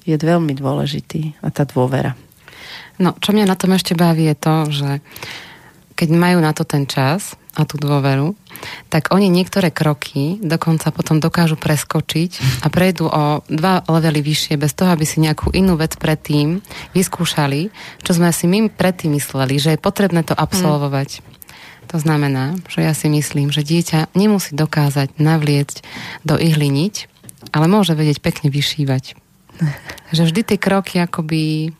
je veľmi dôležitý a tá dôvera. No, čo mňa na tom ešte baví je to, že keď majú na to ten čas, a tú dôveru, tak oni niektoré kroky dokonca potom dokážu preskočiť a prejdú o dva levely vyššie bez toho, aby si nejakú inú vec predtým vyskúšali, čo sme si my predtým mysleli, že je potrebné to absolvovať. Mm. To znamená, že ja si myslím, že dieťa nemusí dokázať navliecť do ihly niť, ale môže vedieť pekne vyšívať. Že vždy tie kroky akoby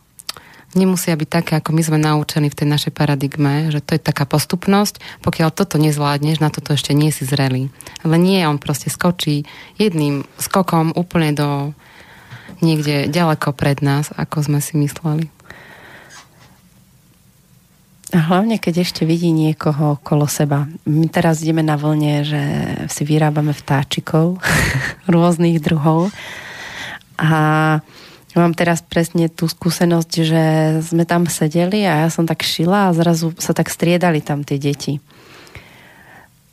nemusia byť také, ako my sme naučení v tej našej paradigme, že to je taká postupnosť. Pokiaľ toto nezvládneš, na toto ešte nie si zrelý. Ale nie, on proste skočí jedným skokom úplne do niekde ďaleko pred nás, ako sme si mysleli. A hlavne, keď ešte vidí niekoho okolo seba. My teraz ideme na vlne, že si vyrábame vtáčikov [LAUGHS] rôznych druhov. A Mám teraz presne tú skúsenosť, že sme tam sedeli a ja som tak šila a zrazu sa tak striedali tam tie deti.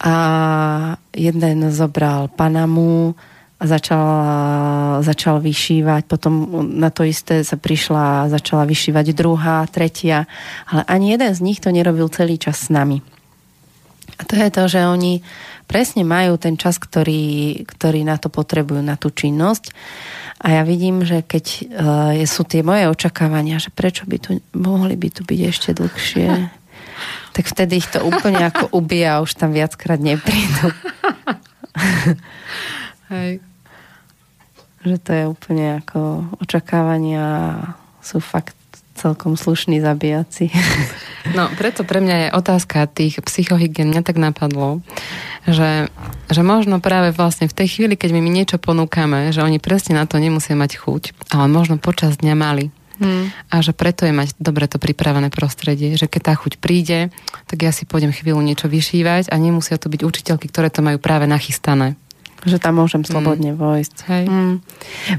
A jeden zobral Panamu a začal, začal vyšívať, potom na to isté sa prišla a začala vyšívať druhá, tretia, ale ani jeden z nich to nerobil celý čas s nami. A to je to, že oni presne majú ten čas, ktorý, ktorý na to potrebujú, na tú činnosť a ja vidím, že keď uh, sú tie moje očakávania, že prečo by tu mohli by tu byť ešte dlhšie, [LAUGHS] tak vtedy ich to úplne ako ubíja a už tam viackrát neprídu. [LAUGHS] Hej. že to je úplne ako očakávania sú fakt celkom slušní zabíjaci. [LAUGHS] No, preto pre mňa je otázka tých psychohygien. Mňa tak napadlo, že, že možno práve vlastne v tej chvíli, keď my, my niečo ponúkame, že oni presne na to nemusia mať chuť, ale možno počas dňa mali. Hmm. A že preto je mať dobre to pripravené prostredie, že keď tá chuť príde, tak ja si pôjdem chvíľu niečo vyšívať a nemusia to byť učiteľky, ktoré to majú práve nachystané. Že tam môžem slobodne mm. vojsť. Hej. Mm.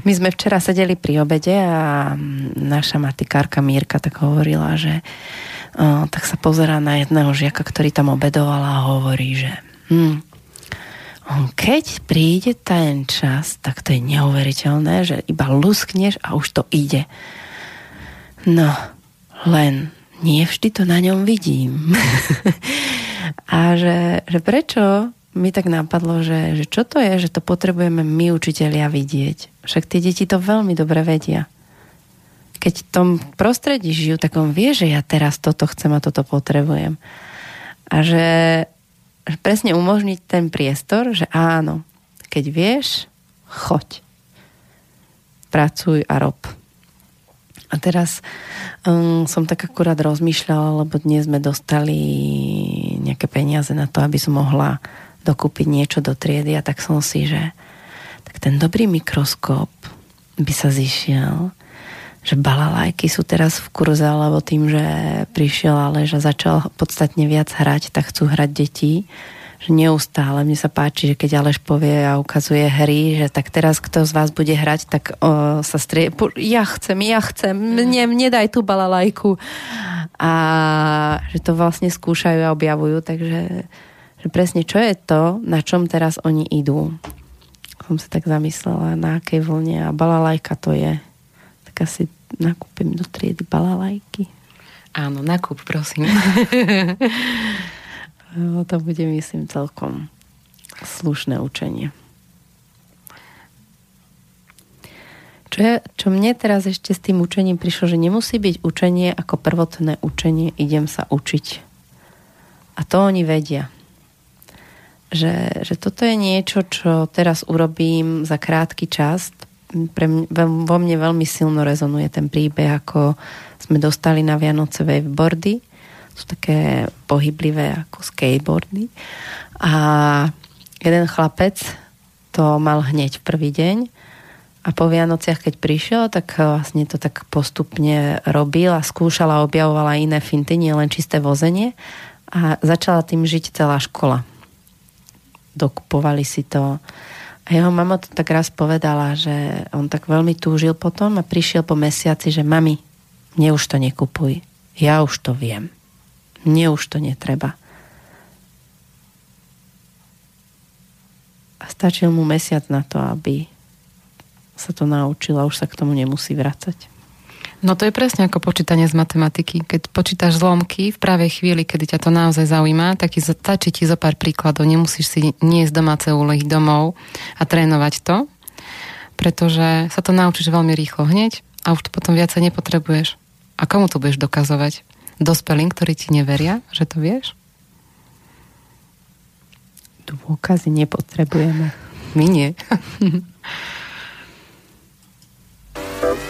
My sme včera sedeli pri obede a naša matikárka Mírka tak hovorila, že o, tak sa pozerá na jedného žiaka, ktorý tam obedoval a hovorí, že hm, on keď príde ten čas, tak to je neuveriteľné, že iba luskneš a už to ide. No, Len nie vždy to na ňom vidím. [LAUGHS] a že, že prečo mi tak napadlo, že, že čo to je, že to potrebujeme my učitelia vidieť. Však tie deti to veľmi dobre vedia. Keď v tom prostredí žijú, tak on vie, že ja teraz toto chcem a toto potrebujem. A že, že presne umožniť ten priestor, že áno, keď vieš, choď. Pracuj a rob. A teraz um, som tak akurát rozmýšľala, lebo dnes sme dostali nejaké peniaze na to, aby som mohla dokúpiť niečo do triedy a tak som si, že tak ten dobrý mikroskop by sa zišiel, že balalajky sú teraz v kurze, alebo tým, že prišiel Aleš a začal podstatne viac hrať, tak chcú hrať deti že neustále. Mne sa páči, že keď Aleš povie a ukazuje hry, že tak teraz kto z vás bude hrať, tak o, sa strie... Ja chcem, ja chcem, mne, mne daj tú balalajku. A že to vlastne skúšajú a objavujú, takže že presne čo je to, na čom teraz oni idú. Som sa tak zamyslela, na akej vlne a balalajka to je. Tak asi nakúpim do triedy balalajky. Áno, nakúp, prosím. [LAUGHS] To bude, myslím, celkom slušné učenie. Čo, je, čo mne teraz ešte s tým učením prišlo, že nemusí byť učenie ako prvotné učenie, idem sa učiť. A to oni vedia. Že, že toto je niečo, čo teraz urobím za krátky čas. Pre mňa, vo mne veľmi silno rezonuje ten príbeh, ako sme dostali na Vianoce waveboardy sú také pohyblivé ako skateboardy. A jeden chlapec to mal hneď v prvý deň a po Vianociach, keď prišiel, tak vlastne to tak postupne robil a skúšala, objavovala iné finty, nie len čisté vozenie a začala tým žiť celá škola. Dokupovali si to. A jeho mama to tak raz povedala, že on tak veľmi túžil potom a prišiel po mesiaci, že mami, mne už to nekupuj. Ja už to viem. Mne už to netreba. A stačil mu mesiac na to, aby sa to naučil a už sa k tomu nemusí vracať. No to je presne ako počítanie z matematiky. Keď počítaš zlomky v pravej chvíli, kedy ťa to naozaj zaujíma, tak ti stačí ti zo pár príkladov. Nemusíš si niesť domáce úlohy domov a trénovať to, pretože sa to naučíš veľmi rýchlo hneď a už to potom viacej nepotrebuješ. A komu to budeš dokazovať? dospelým, ktorí ti neveria, že to vieš? Dôkazy nepotrebujeme. My nie. [LAUGHS]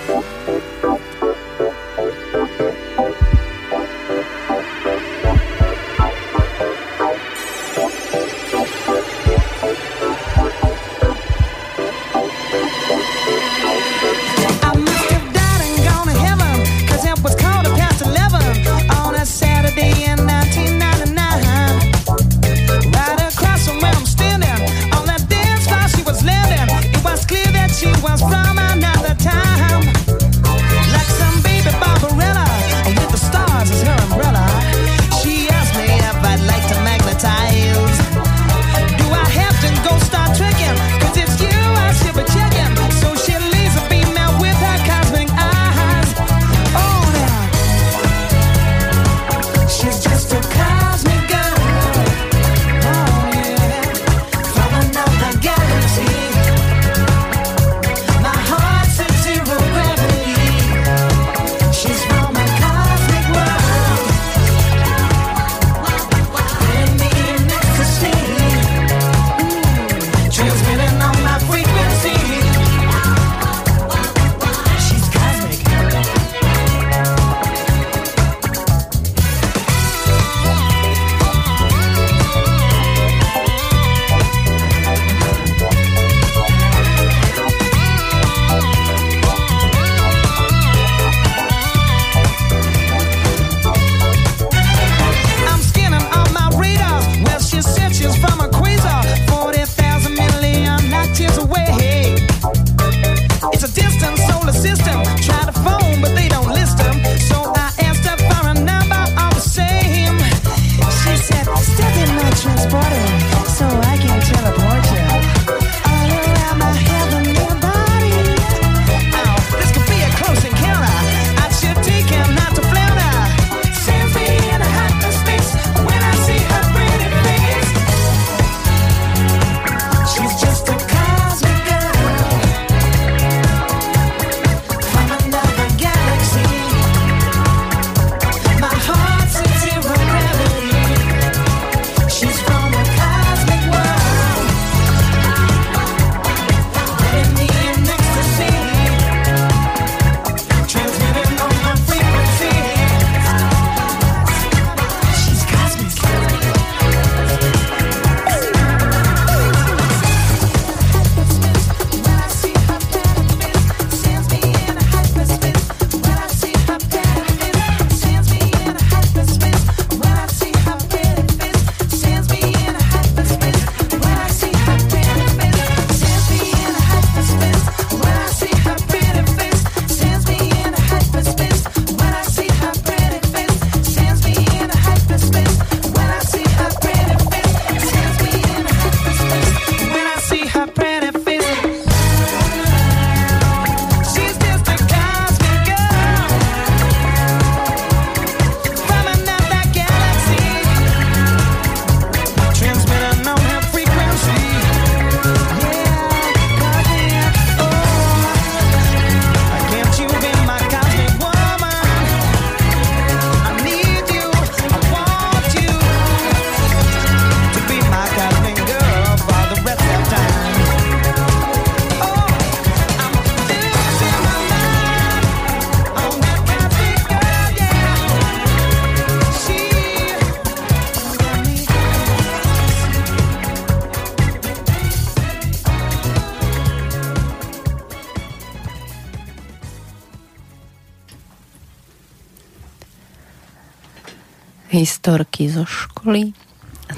historky zo školy.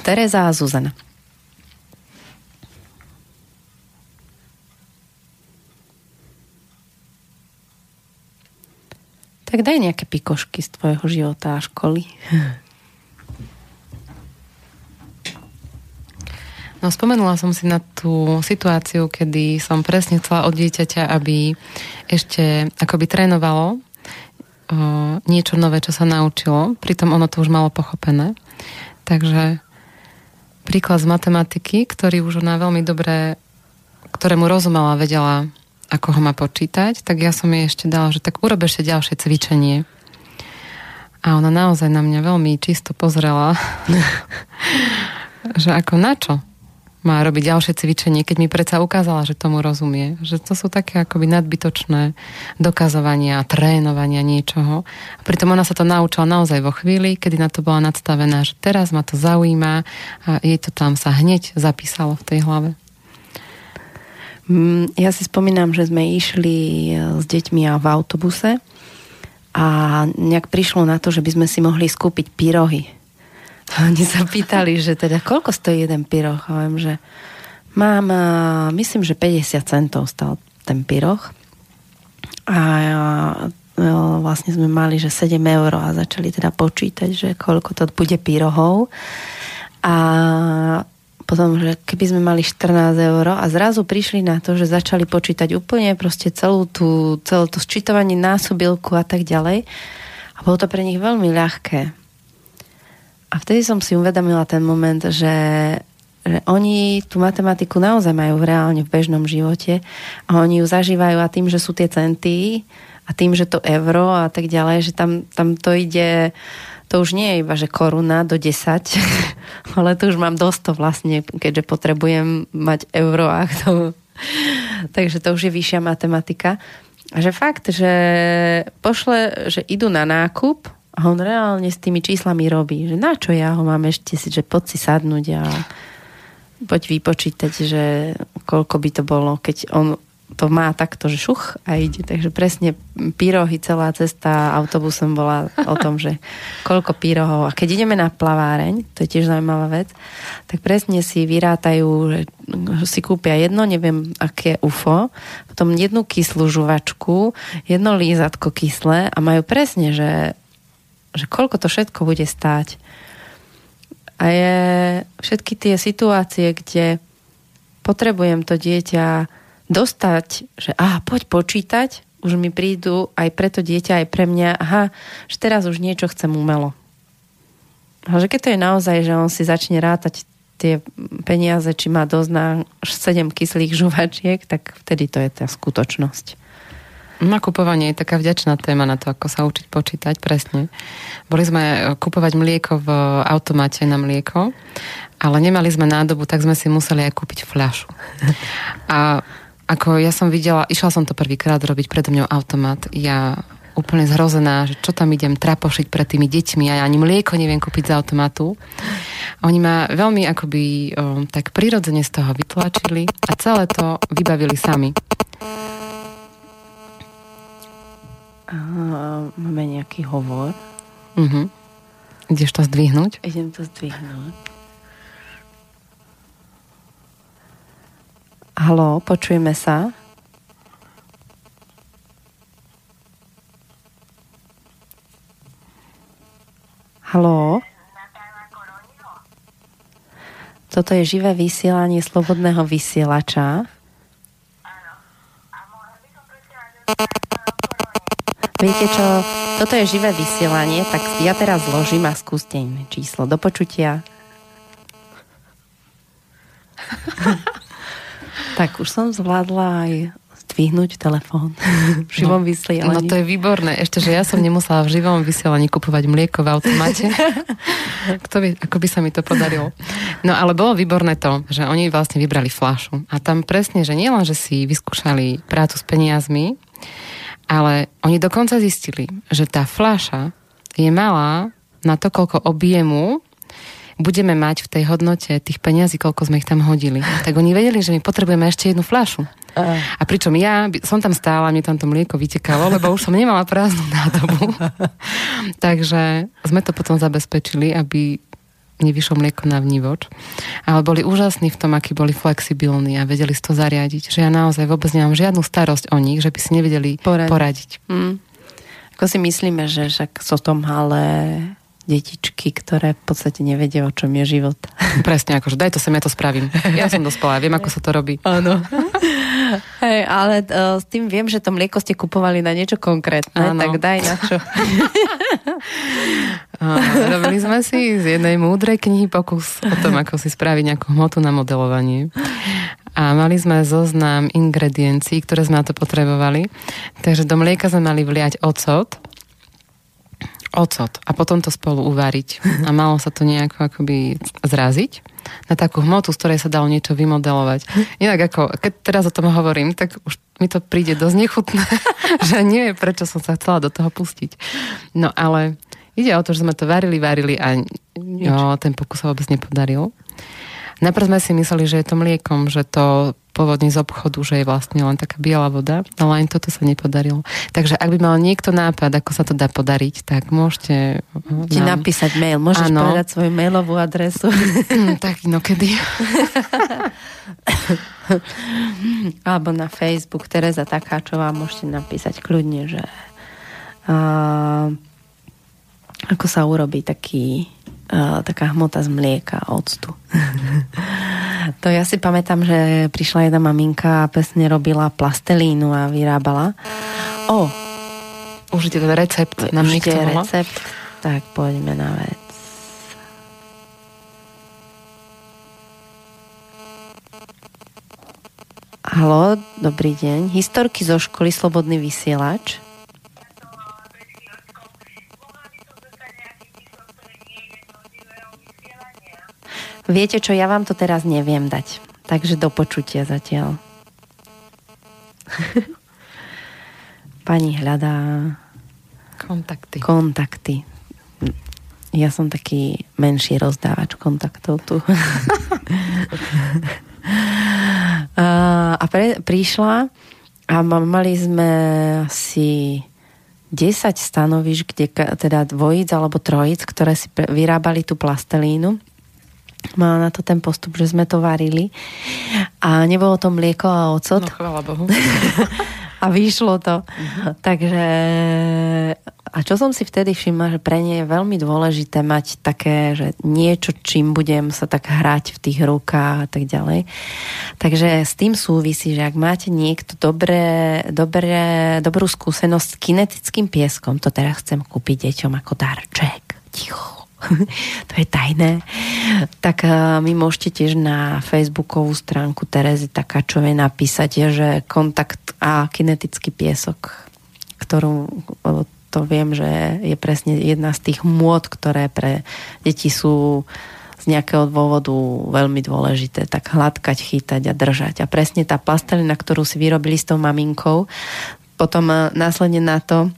Tereza a Zuzana. Tak daj nejaké pikošky z tvojho života a školy. No spomenula som si na tú situáciu, kedy som presne chcela od dieťaťa, aby ešte akoby trénovalo niečo nové, čo sa naučilo. Pritom ono to už malo pochopené. Takže príklad z matematiky, ktorý už ona veľmi dobre, ktorému rozumela, vedela ako ho má počítať, tak ja som jej ešte dala, že tak urob ešte ďalšie cvičenie. A ona naozaj na mňa veľmi čisto pozrela, [LAUGHS] že ako na čo má robiť ďalšie cvičenie, keď mi predsa ukázala, že tomu rozumie. Že to sú také akoby nadbytočné dokazovania, trénovania niečoho. A pritom ona sa to naučila naozaj vo chvíli, kedy na to bola nadstavená, že teraz ma to zaujíma a jej to tam sa hneď zapísalo v tej hlave. Mm, ja si spomínam, že sme išli e, s deťmi v autobuse a nejak prišlo na to, že by sme si mohli skúpiť pyrohy. A oni sa pýtali, že teda koľko stojí jeden pyroch? A viem, že mám, myslím, že 50 centov stal ten pyroch. A e, vlastne sme mali, že 7 eur a začali teda počítať, že koľko to bude pyrohov. A potom, že keby sme mali 14 eur a zrazu prišli na to, že začali počítať úplne proste celú tú, celé to sčítovanie násobilku a tak ďalej. A bolo to pre nich veľmi ľahké. A vtedy som si uvedomila ten moment, že, že oni tú matematiku naozaj majú reálne v bežnom živote a oni ju zažívajú a tým, že sú tie centy a tým, že to euro a tak ďalej, že tam, tam to ide to už nie je iba, že koruna do 10, [LAUGHS] ale to už mám dosť to vlastne, keďže potrebujem mať euro a to, takže to už je vyššia matematika. A že fakt, že pošle, že idú na nákup a on reálne s tými číslami robí, že na čo ja ho mám ešte si, že poď si sadnúť a poď vypočítať, že koľko by to bolo, keď on to má takto, že šuch a ide. Takže presne pyrohy, celá cesta autobusom bola o tom, že koľko pyrohov. A keď ideme na plaváreň, to je tiež zaujímavá vec, tak presne si vyrátajú, že si kúpia jedno, neviem aké UFO, potom jednu kyslú žuvačku, jedno lízatko kyslé a majú presne, že, že koľko to všetko bude stáť. A je všetky tie situácie, kde potrebujem to dieťa dostať, že aha, poď počítať, už mi prídu aj pre to dieťa, aj pre mňa, aha, že teraz už niečo chcem umelo. A že keď to je naozaj, že on si začne rátať tie peniaze, či má dosť na 7 kyslých žuvačiek, tak vtedy to je tá skutočnosť. Nakupovanie je taká vďačná téma na to, ako sa učiť počítať, presne. Boli sme kupovať mlieko v automate na mlieko, ale nemali sme nádobu, tak sme si museli aj kúpiť fľašu. A ako ja som videla, išla som to prvýkrát robiť predo mňou automat. Ja úplne zhrozená, že čo tam idem trapošiť pred tými deťmi a ja ani mlieko neviem kúpiť z automatu. Oni ma veľmi akoby o, tak prirodzene z toho vytlačili a celé to vybavili sami. Máme nejaký hovor. Uh-huh. Ideš to zdvihnúť? Idem to zdvihnúť. Halo, počujeme sa. Halo? Toto je živé vysielanie slobodného vysielača. Viete čo, toto je živé vysielanie, tak ja teraz zložím a skúste iné číslo. Do počutia. [LAUGHS] Tak už som zvládla aj zdvihnúť telefón [LAUGHS] v živom no, vysielaní. No to je výborné. Ešte, že ja som nemusela v živom vysielaní kupovať mlieko v automate. [LAUGHS] Kto by, ako by sa mi to podarilo. No ale bolo výborné to, že oni vlastne vybrali flašu. A tam presne, že nielen, že si vyskúšali prácu s peniazmi, ale oni dokonca zistili, že tá fľaša je malá na to, koľko objemu budeme mať v tej hodnote tých peniazí, koľko sme ich tam hodili. Tak oni vedeli, že my potrebujeme ešte jednu fľašu. A pričom ja som tam stála, mne tam to mlieko vytekalo, lebo už som nemala prázdnu nádobu. [LAUGHS] Takže sme to potom zabezpečili, aby nevyšlo mlieko na vnívoč. Ale boli úžasní v tom, akí boli flexibilní a vedeli si to zariadiť. Že ja naozaj vôbec nemám žiadnu starosť o nich, že by si nevedeli poradiť. poradiť. Mm. Ako si myslíme, že však sú to malé detičky, ktoré v podstate nevedia, o čom je život. Presne, akože daj to sem, ja to spravím. Ja som dospelá, viem, ako sa to robí. Áno. [LAUGHS] Hej, ale uh, s tým viem, že to mlieko ste kupovali na niečo konkrétne, ano. tak daj na čo. [LAUGHS] Robili sme si z jednej múdrej knihy pokus o tom, ako si spraviť nejakú hmotu na modelovanie. A mali sme zoznam ingrediencií, ktoré sme na to potrebovali. Takže do mlieka sme mali vliať ocot, ocot a potom to spolu uvariť. [LAUGHS] A malo sa to nejako akoby zraziť na takú hmotu, z ktorej sa dalo niečo vymodelovať. Inak ako, keď teraz o tom hovorím, tak už mi to príde dosť nechutné, [LAUGHS] že nie prečo som sa chcela do toho pustiť. No ale ide o to, že sme to varili, varili a jo, ten pokus sa vôbec nepodaril. Najprv sme si mysleli, že je to mliekom, že to pôvodne z obchodu, že je vlastne len taká biela voda, ale aj toto sa nepodarilo. Takže ak by mal niekto nápad, ako sa to dá podariť, tak môžete... Ti nám... napísať mail, môžeš ano. povedať svoju mailovú adresu. tak inokedy. [LAUGHS] Alebo na Facebook Tereza Takáčová môžete napísať kľudne, že uh, ako sa urobí taký taká hmota z mlieka a octu. [LAUGHS] to ja si pamätám, že prišla jedna maminka a presne robila plastelínu a vyrábala. O! Už je ten recept nám niekto recept. Tak poďme na vec. Halo, dobrý deň. Historky zo školy Slobodný vysielač. Viete čo, ja vám to teraz neviem dať. Takže do počutia zatiaľ. [LAUGHS] Pani hľadá kontakty. kontakty. Ja som taký menší rozdávač kontaktov tu. [LAUGHS] a pre, prišla a mali sme asi 10 stanoviš, kde teda dvojic alebo trojic, ktoré si vyrábali tú plastelínu mala na to ten postup, že sme to varili a nebolo to mlieko a ocot. No, chvála Bohu. [LAUGHS] a vyšlo to. Uh-huh. Takže a čo som si vtedy všimla, že pre nie je veľmi dôležité mať také, že niečo, čím budem sa tak hrať v tých rukách a tak ďalej. Takže s tým súvisí, že ak máte niekto dobré, dobré, dobrú skúsenosť s kinetickým pieskom, to teraz chcem kúpiť deťom ako darček. Ticho [LAUGHS] to je tajné, tak uh, my môžete tiež na facebookovú stránku Terezy Takáčovej napísať, že kontakt a kinetický piesok, ktorú to viem, že je presne jedna z tých môd, ktoré pre deti sú z nejakého dôvodu veľmi dôležité, tak hladkať, chytať a držať. A presne tá plastelina, ktorú si vyrobili s tou maminkou, potom následne na to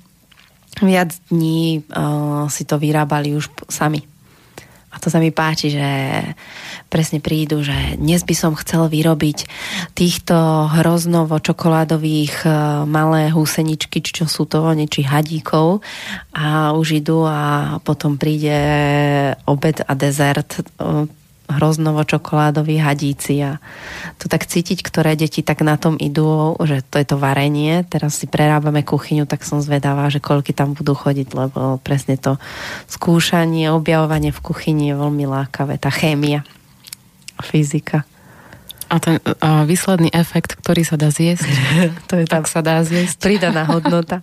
viac dní uh, si to vyrábali už sami. A to sa mi páči, že presne prídu, že dnes by som chcel vyrobiť týchto hroznovo čokoládových uh, malé húseničky, čo sú to či hadíkov a už idú a potom príde obed a dezert uh, hroznovo čokoládový hadíci a to tak cítiť, ktoré deti tak na tom idú, že to je to varenie. Teraz si prerábame kuchyňu, tak som zvedavá, že koľky tam budú chodiť, lebo presne to skúšanie, objavovanie v kuchyni je veľmi lákavé. Tá chémia, fyzika. A ten a výsledný efekt, ktorý sa dá zjesť, [LAUGHS] to je tak sa dá zjesť. Pridaná hodnota.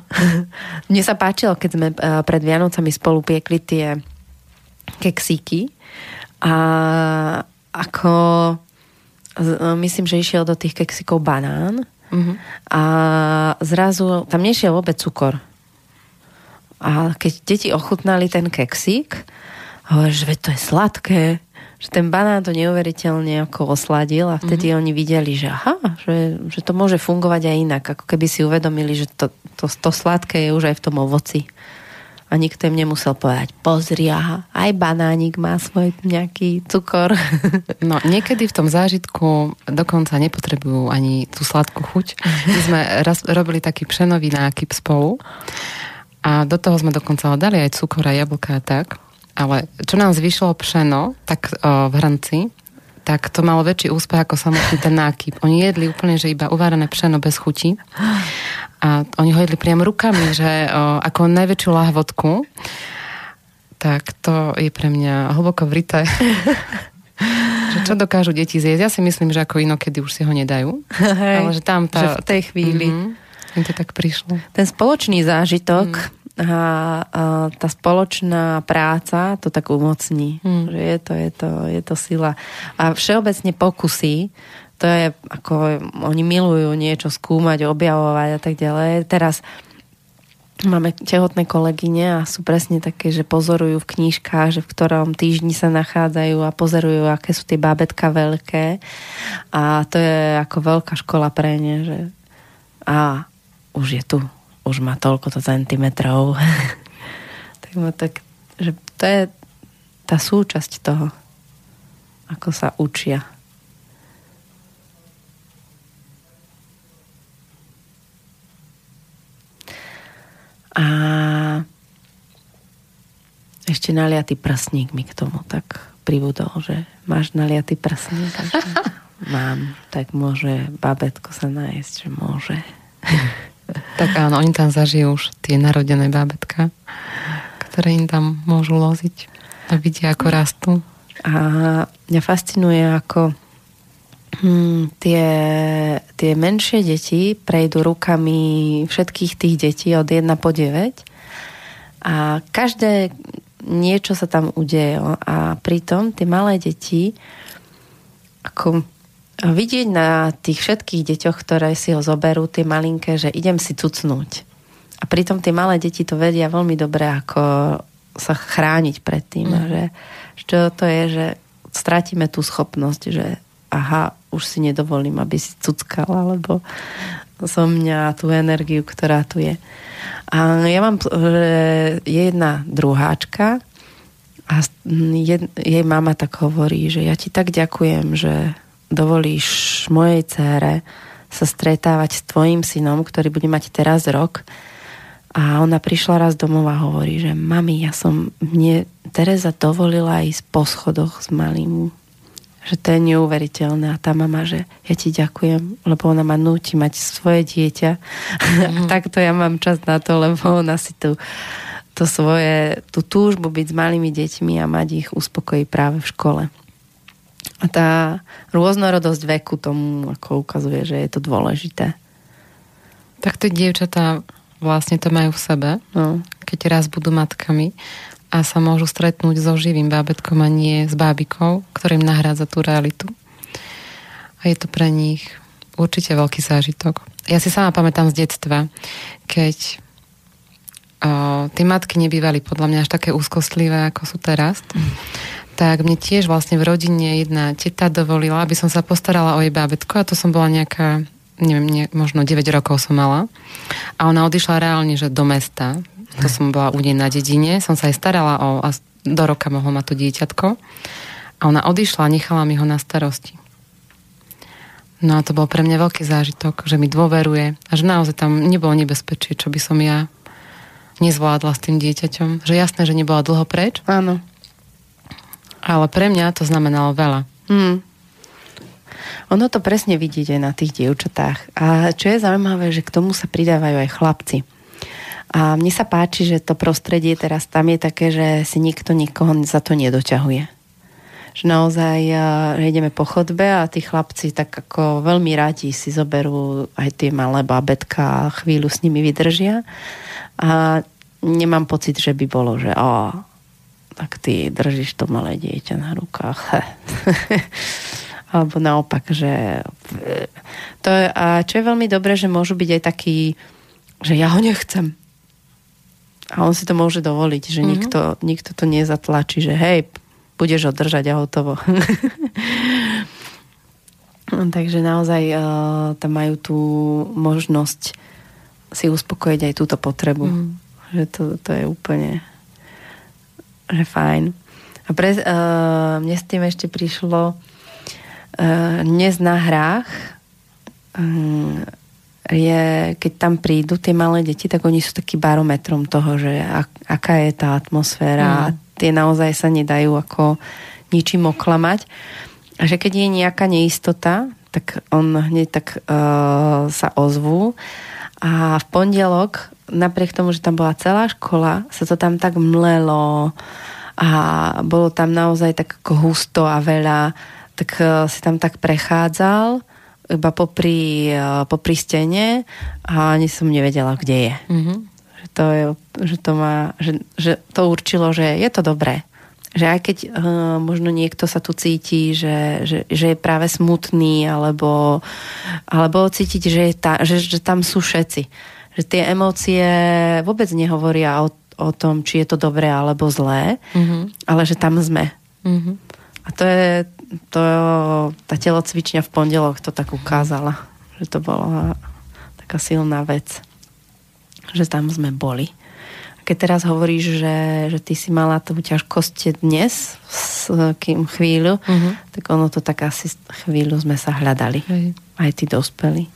[LAUGHS] Mne sa páčilo, keď sme pred Vianocami spolu piekli tie keksíky a ako myslím, že išiel do tých keksikov banán uh-huh. a zrazu tam nešiel vôbec cukor. A keď deti ochutnali ten keksík, hovorí, že to je sladké, že ten banán to neuveriteľne ako osladil a vtedy uh-huh. oni videli, že aha, že, že to môže fungovať aj inak, ako keby si uvedomili, že to, to, to sladké je už aj v tom ovoci. A nikto im nemusel povedať, pozri, aha, aj banánik má svoj nejaký cukor. [LAUGHS] No, niekedy v tom zážitku dokonca nepotrebujú ani tú sladkú chuť. My sme raz robili taký pšenový nákyp spolu a do toho sme dokonca dali aj cukor a jablka a tak. Ale čo nám zvyšilo pšeno, tak o, v hrnci, tak to malo väčší úspech ako samotný ten nákyp. Oni jedli úplne, že iba uvarené pšeno bez chuti. A oni ho jedli priam rukami, že o, ako najväčšiu lahvodku. Tak to je pre mňa hlboko vrité. [LAUGHS] že čo dokážu deti zjesť. Ja si myslím, že ako inokedy už si ho nedajú. Hej, ale že tam tá... Že v tej chvíli. Mm-hmm, im to tak prišlo. Ten spoločný zážitok mm a, a tá spoločná práca to tak umocní. Mm. Že je to, je, to, je to sila. A všeobecne pokusy, to je ako oni milujú niečo skúmať, objavovať a tak ďalej. Teraz máme tehotné kolegyne a sú presne také, že pozorujú v knížkach, že v ktorom týždni sa nachádzajú a pozorujú, aké sú tie bábetka veľké. A to je ako veľká škola pre ne, že a už je tu už má toľko to centimetrov. [LAUGHS] tak, tak, že to je tá súčasť toho, ako sa učia. A ešte naliatý prsník mi k tomu tak pribudol, že máš naliatý prsník. [LAUGHS] Mám, tak môže babetko sa nájsť, že môže. [LAUGHS] Tak áno, oni tam zažijú už tie narodené bábetka, ktoré im tam môžu loziť a vidia, ako rastú. A mňa fascinuje, ako hm, tie, tie menšie deti prejdú rukami všetkých tých detí od 1 po 9 a každé niečo sa tam udeje a pritom tie malé deti ako vidieť na tých všetkých deťoch, ktoré si ho zoberú, tie malinké, že idem si cucnúť. A pritom tie malé deti to vedia veľmi dobre, ako sa chrániť pred tým. Mm. Že, čo to je, že stratíme tú schopnosť, že aha, už si nedovolím, aby si cuckala, lebo som mňa tú energiu, ktorá tu je. A ja mám, že je jedna druháčka a jej mama tak hovorí, že ja ti tak ďakujem, že dovolíš mojej cére sa stretávať s tvojim synom, ktorý bude mať teraz rok. A ona prišla raz domov a hovorí, že mami, ja som, mne Tereza dovolila ísť po schodoch s malým. Že to je neuveriteľné. A tá mama, že ja ti ďakujem, lebo ona ma núti mať svoje dieťa. [LAUGHS] Mm. takto ja mám čas na to, lebo ona si tu to svoje, tú túžbu byť s malými deťmi a mať ich uspokojí práve v škole. A tá rôznorodosť veku tomu ako ukazuje, že je to dôležité. Tak tie dievčatá vlastne to majú v sebe, no. keď raz budú matkami a sa môžu stretnúť so živým bábetkom a nie s bábikou, ktorým nahrádza tú realitu. A je to pre nich určite veľký zážitok. Ja si sama pamätám z detstva, keď o, tie matky nebývali podľa mňa až také úzkostlivé, ako sú teraz. Mm tak mne tiež vlastne v rodine jedna teta dovolila, aby som sa postarala o jej bábetko a to som bola nejaká, neviem, nie, možno 9 rokov som mala. A ona odišla reálne, že do mesta. To som bola u nej na dedine. Som sa aj starala o, a do roka mohlo mať to dieťatko. A ona odišla a nechala mi ho na starosti. No a to bol pre mňa veľký zážitok, že mi dôveruje a že naozaj tam nebolo nebezpečie, čo by som ja nezvládla s tým dieťaťom. Že jasné, že nebola dlho preč. Áno. Ale pre mňa to znamenalo veľa. Hmm. Ono to presne vidíte na tých dievčatách. A čo je zaujímavé, že k tomu sa pridávajú aj chlapci. A mne sa páči, že to prostredie teraz tam je také, že si nikto nikoho za to nedoťahuje. Že naozaj že ideme po chodbe a tí chlapci tak ako veľmi radi si zoberú aj tie malé babetka a chvíľu s nimi vydržia. A nemám pocit, že by bolo, že o, tak ty držíš to malé dieťa na rukách. [LAUGHS] Alebo naopak, že to je, a čo je veľmi dobré, že môžu byť aj takí, že ja ho nechcem. A on si to môže dovoliť, že mm-hmm. nikto, nikto to nezatlačí, že hej, budeš ho držať a hotovo. [LAUGHS] Takže naozaj uh, tam majú tú možnosť si uspokojiť aj túto potrebu. Mm. Že to, to je úplne že fajn. A pre, uh, mne s tým ešte prišlo uh, dnes na hrách um, je, keď tam prídu tie malé deti, tak oni sú taký barometrom toho, že ak, aká je tá atmosféra mm. a tie naozaj sa nedajú ako ničím oklamať. A že keď je nejaká neistota, tak on hneď tak uh, sa ozvú a v pondelok, napriek tomu, že tam bola celá škola, sa to tam tak mlelo a bolo tam naozaj tak ako husto a veľa, tak uh, si tam tak prechádzal iba popri, uh, popri stene a ani som nevedela, kde je. Mm-hmm. Že, to je že, to má, že, že to určilo, že je to dobré že aj keď uh, možno niekto sa tu cíti, že, že, že je práve smutný, alebo, alebo cítiť, že, je ta, že, že tam sú všetci. Že tie emócie vôbec nehovoria o, o tom, či je to dobré alebo zlé, mm-hmm. ale že tam sme. Mm-hmm. A to je to, tá telocvičňa v pondelok to tak ukázala, že to bola taká silná vec, že tam sme boli keď teraz hovoríš, že, že ty si mala tú ťažkosť dnes, s kým chvíľu, uh-huh. tak ono to tak asi chvíľu sme sa hľadali. Hej. Aj tí dospelí.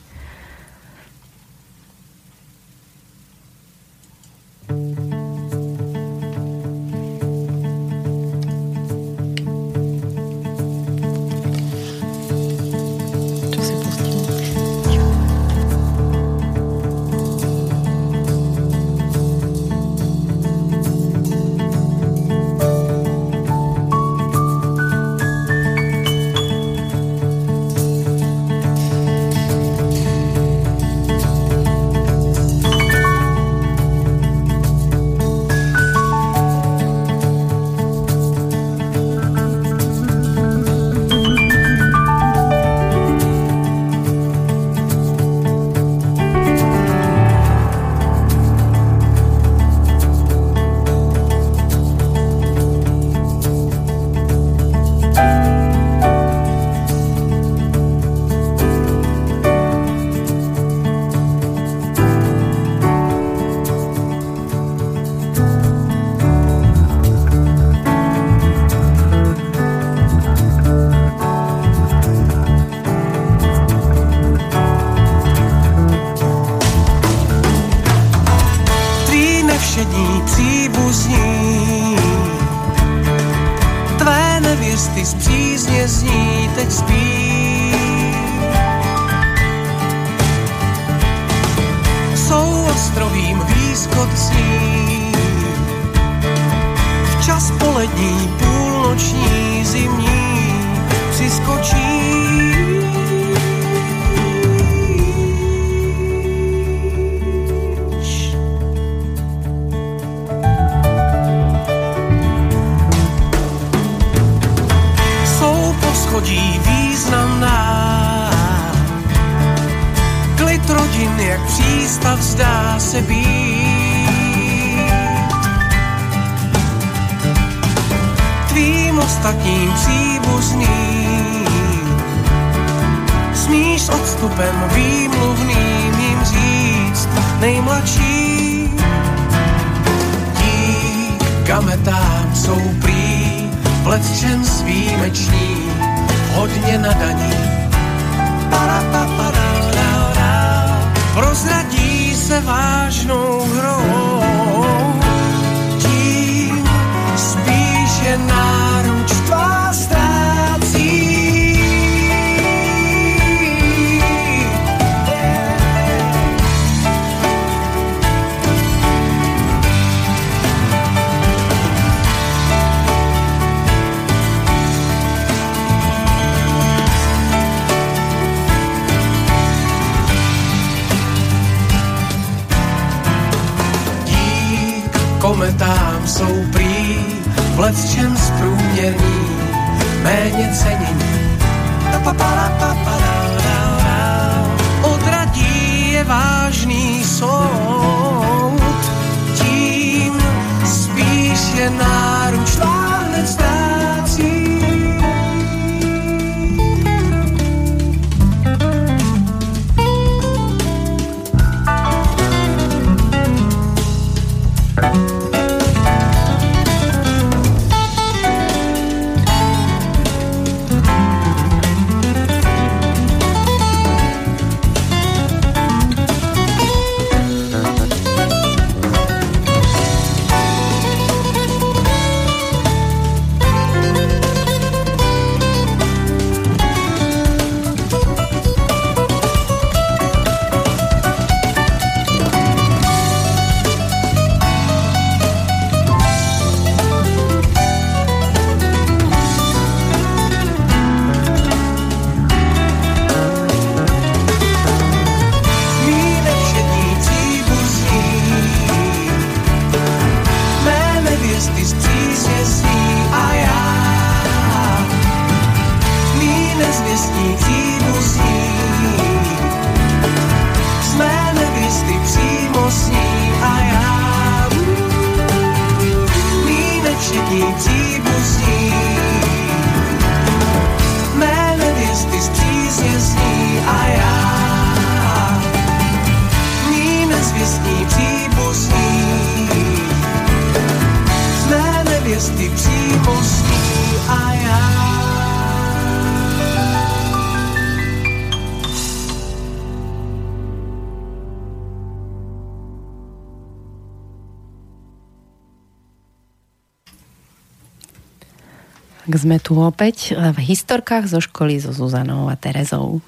Tak sme tu opäť v historkách zo školy so Zuzanou a Terezou.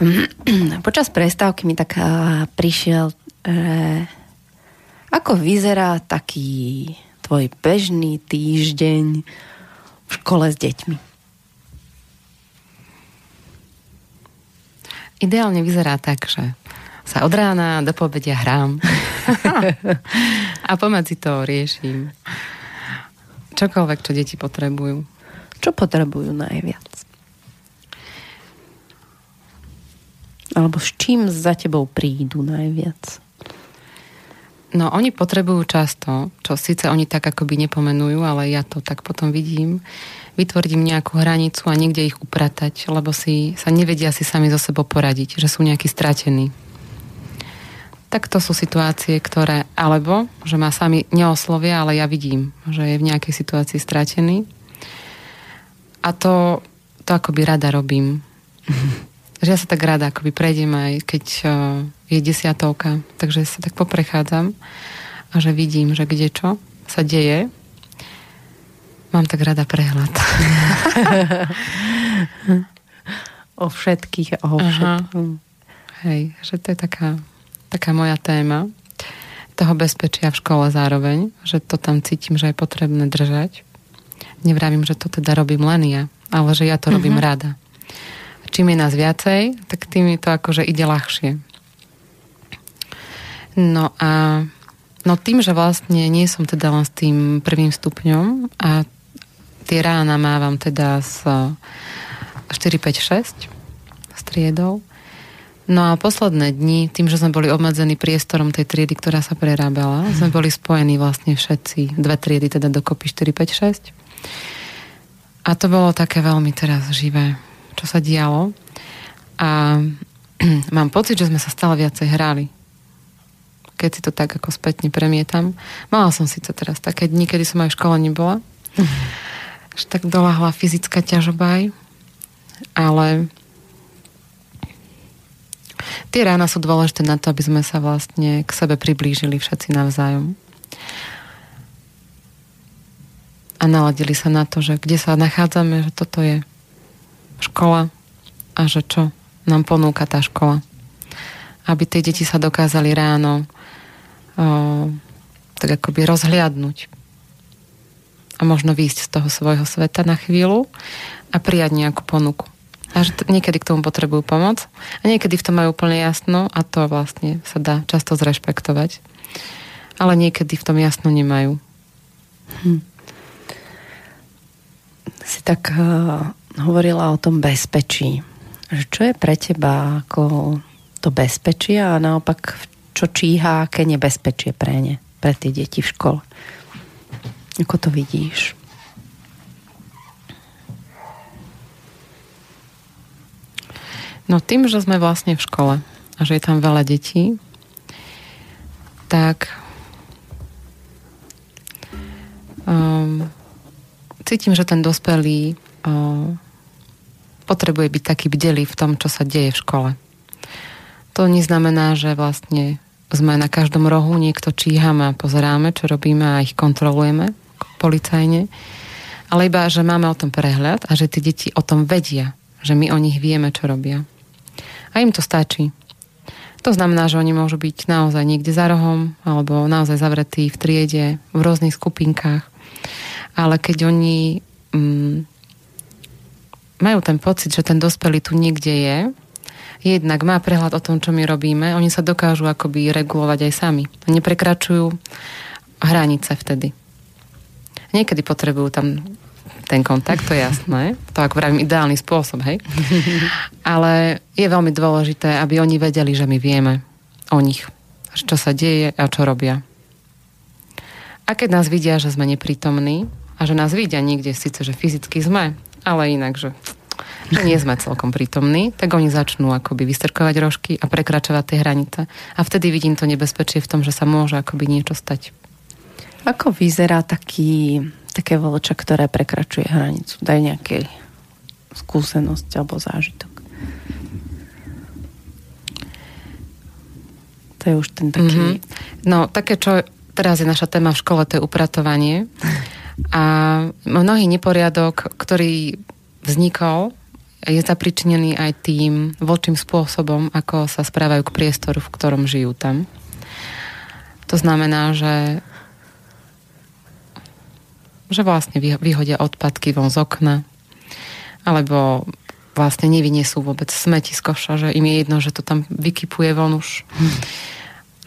[CLEARS THROAT] Počas prestávky mi tak prišiel, že ako vyzerá taký tvoj bežný týždeň v škole s deťmi? Ideálne vyzerá tak, že sa od rána do povedia hrám [LAUGHS] [LAUGHS] a pomedzi to riešim čokoľvek, čo deti potrebujú. Čo potrebujú najviac? Alebo s čím za tebou prídu najviac? No, oni potrebujú často, čo síce oni tak akoby nepomenujú, ale ja to tak potom vidím, vytvoriť im nejakú hranicu a niekde ich upratať, lebo si sa nevedia si sami so sebou poradiť, že sú nejakí stratení tak to sú situácie, ktoré, alebo, že ma sami neoslovia, ale ja vidím, že je v nejakej situácii stratený. A to, to akoby rada robím. [LAUGHS] že ja sa tak rada akoby prejdem aj keď uh, je desiatovka, takže sa tak poprechádzam a že vidím, že kde čo sa deje. Mám tak rada prehľad. [LAUGHS] o všetkých a o všetkých. Hej, že to je taká taká moja téma toho bezpečia v škole zároveň, že to tam cítim, že je potrebné držať. Nevravím, že to teda robím len ja, ale že ja to uh-huh. robím mhm. rada. Čím je nás viacej, tak tým je to akože ide ľahšie. No a no tým, že vlastne nie som teda len s tým prvým stupňom a tie rána mávam teda s 4, 5, 6 striedou, No a posledné dni, tým, že sme boli obmedzení priestorom tej triedy, ktorá sa prerábala, sme boli spojení vlastne všetci, dve triedy, teda dokopy 4, 5, 6. A to bolo také veľmi teraz živé, čo sa dialo. A [CLEARS THROAT] mám pocit, že sme sa stále viacej hrali. Keď si to tak ako spätne premietam. Mala som síce teraz také dni, kedy som aj v škole nebola. Že tak dolahla fyzická ťažoba ale Tie rána sú dôležité na to, aby sme sa vlastne k sebe priblížili všetci navzájom. A naladili sa na to, že kde sa nachádzame, že toto je škola a že čo nám ponúka tá škola. Aby tie deti sa dokázali ráno o, tak akoby rozhliadnúť a možno výjsť z toho svojho sveta na chvíľu a prijať nejakú ponuku. A že t- niekedy k tomu potrebujú pomoc a niekedy v tom majú úplne jasno a to vlastne sa dá často zrešpektovať. Ale niekedy v tom jasno nemajú. Hm. Si tak uh, hovorila o tom bezpečí. Čo je pre teba ako to bezpečie a naopak čo číha, aké nebezpečie pre ne, pre tie deti v škole. Ako to vidíš? No tým, že sme vlastne v škole a že je tam veľa detí, tak um, cítim, že ten dospelý um, potrebuje byť taký bdelý v tom, čo sa deje v škole. To neznamená, že vlastne sme na každom rohu, niekto číhame a pozeráme, čo robíme a ich kontrolujeme policajne, ale iba, že máme o tom prehľad a že tie deti o tom vedia, že my o nich vieme, čo robia. A im to stačí. To znamená, že oni môžu byť naozaj niekde za rohom alebo naozaj zavretí v triede, v rôznych skupinkách. Ale keď oni mm, majú ten pocit, že ten dospelý tu niekde je, jednak má prehľad o tom, čo my robíme, oni sa dokážu akoby regulovať aj sami. Neprekračujú hranice vtedy. Niekedy potrebujú tam ten kontakt, to je jasné. To ako vravím ideálny spôsob, hej. [LAUGHS] Ale je veľmi dôležité, aby oni vedeli, že my vieme o nich. Čo sa deje a čo robia. A keď nás vidia, že sme neprítomní a že nás vidia niekde, síce, že fyzicky sme, ale inak, že, že nie sme celkom prítomní, tak oni začnú akoby vystrkovať rožky a prekračovať tie hranice. A vtedy vidím to nebezpečie v tom, že sa môže akoby niečo stať. Ako vyzerá taký také vlča, ktoré prekračuje hranicu? Daj nejaký skúsenosť alebo zážitok. To je už ten taký... Mm-hmm. No, také, čo teraz je naša téma v škole, to je upratovanie. A mnohý neporiadok, ktorý vznikol, je zapričinený aj tým vočím spôsobom, ako sa správajú k priestoru, v ktorom žijú tam. To znamená, že že vlastne vyhodia odpadky von z okna, alebo vlastne nevyniesú vôbec smeti z koša, že im je jedno, že to tam vykypuje von už. Hm.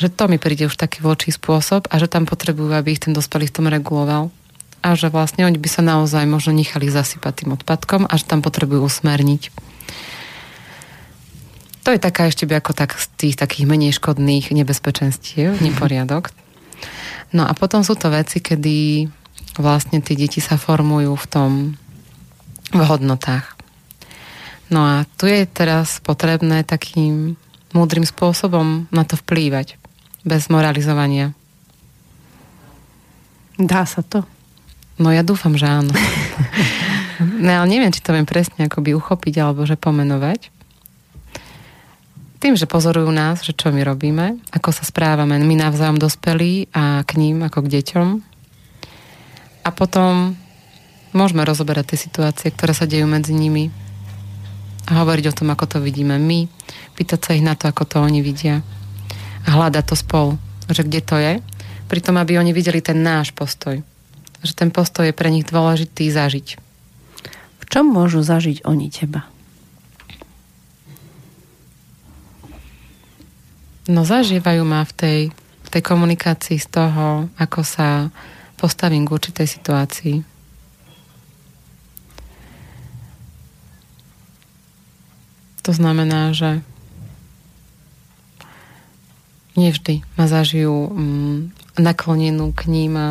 Že to mi príde už taký vočí spôsob a že tam potrebujú, aby ich ten dospelý v tom reguloval a že vlastne oni by sa naozaj možno nechali zasypať tým odpadkom a že tam potrebujú usmerniť. To je taká ešte by ako tak z tých takých menej škodných nebezpečenstiev, [LAUGHS] neporiadok. No a potom sú to veci, kedy vlastne tie deti sa formujú v tom v hodnotách. No a tu je teraz potrebné takým múdrym spôsobom na to vplývať. Bez moralizovania. Dá sa to? No ja dúfam, že áno. [LAUGHS] no ale neviem, či to viem presne akoby uchopiť alebo že pomenovať. Tým, že pozorujú nás, že čo my robíme, ako sa správame my navzájom dospelí a k ním ako k deťom. A potom môžeme rozoberať tie situácie, ktoré sa dejú medzi nimi a hovoriť o tom, ako to vidíme my, pýtať sa ich na to, ako to oni vidia a hľadať to spolu, že kde to je, pritom aby oni videli ten náš postoj že ten postoj je pre nich dôležitý zažiť. V čom môžu zažiť oni teba? No zažívajú ma v tej, v tej komunikácii z toho, ako sa postavím k určitej situácii. To znamená, že nevždy ma zažijú mm, naklonenú k ním a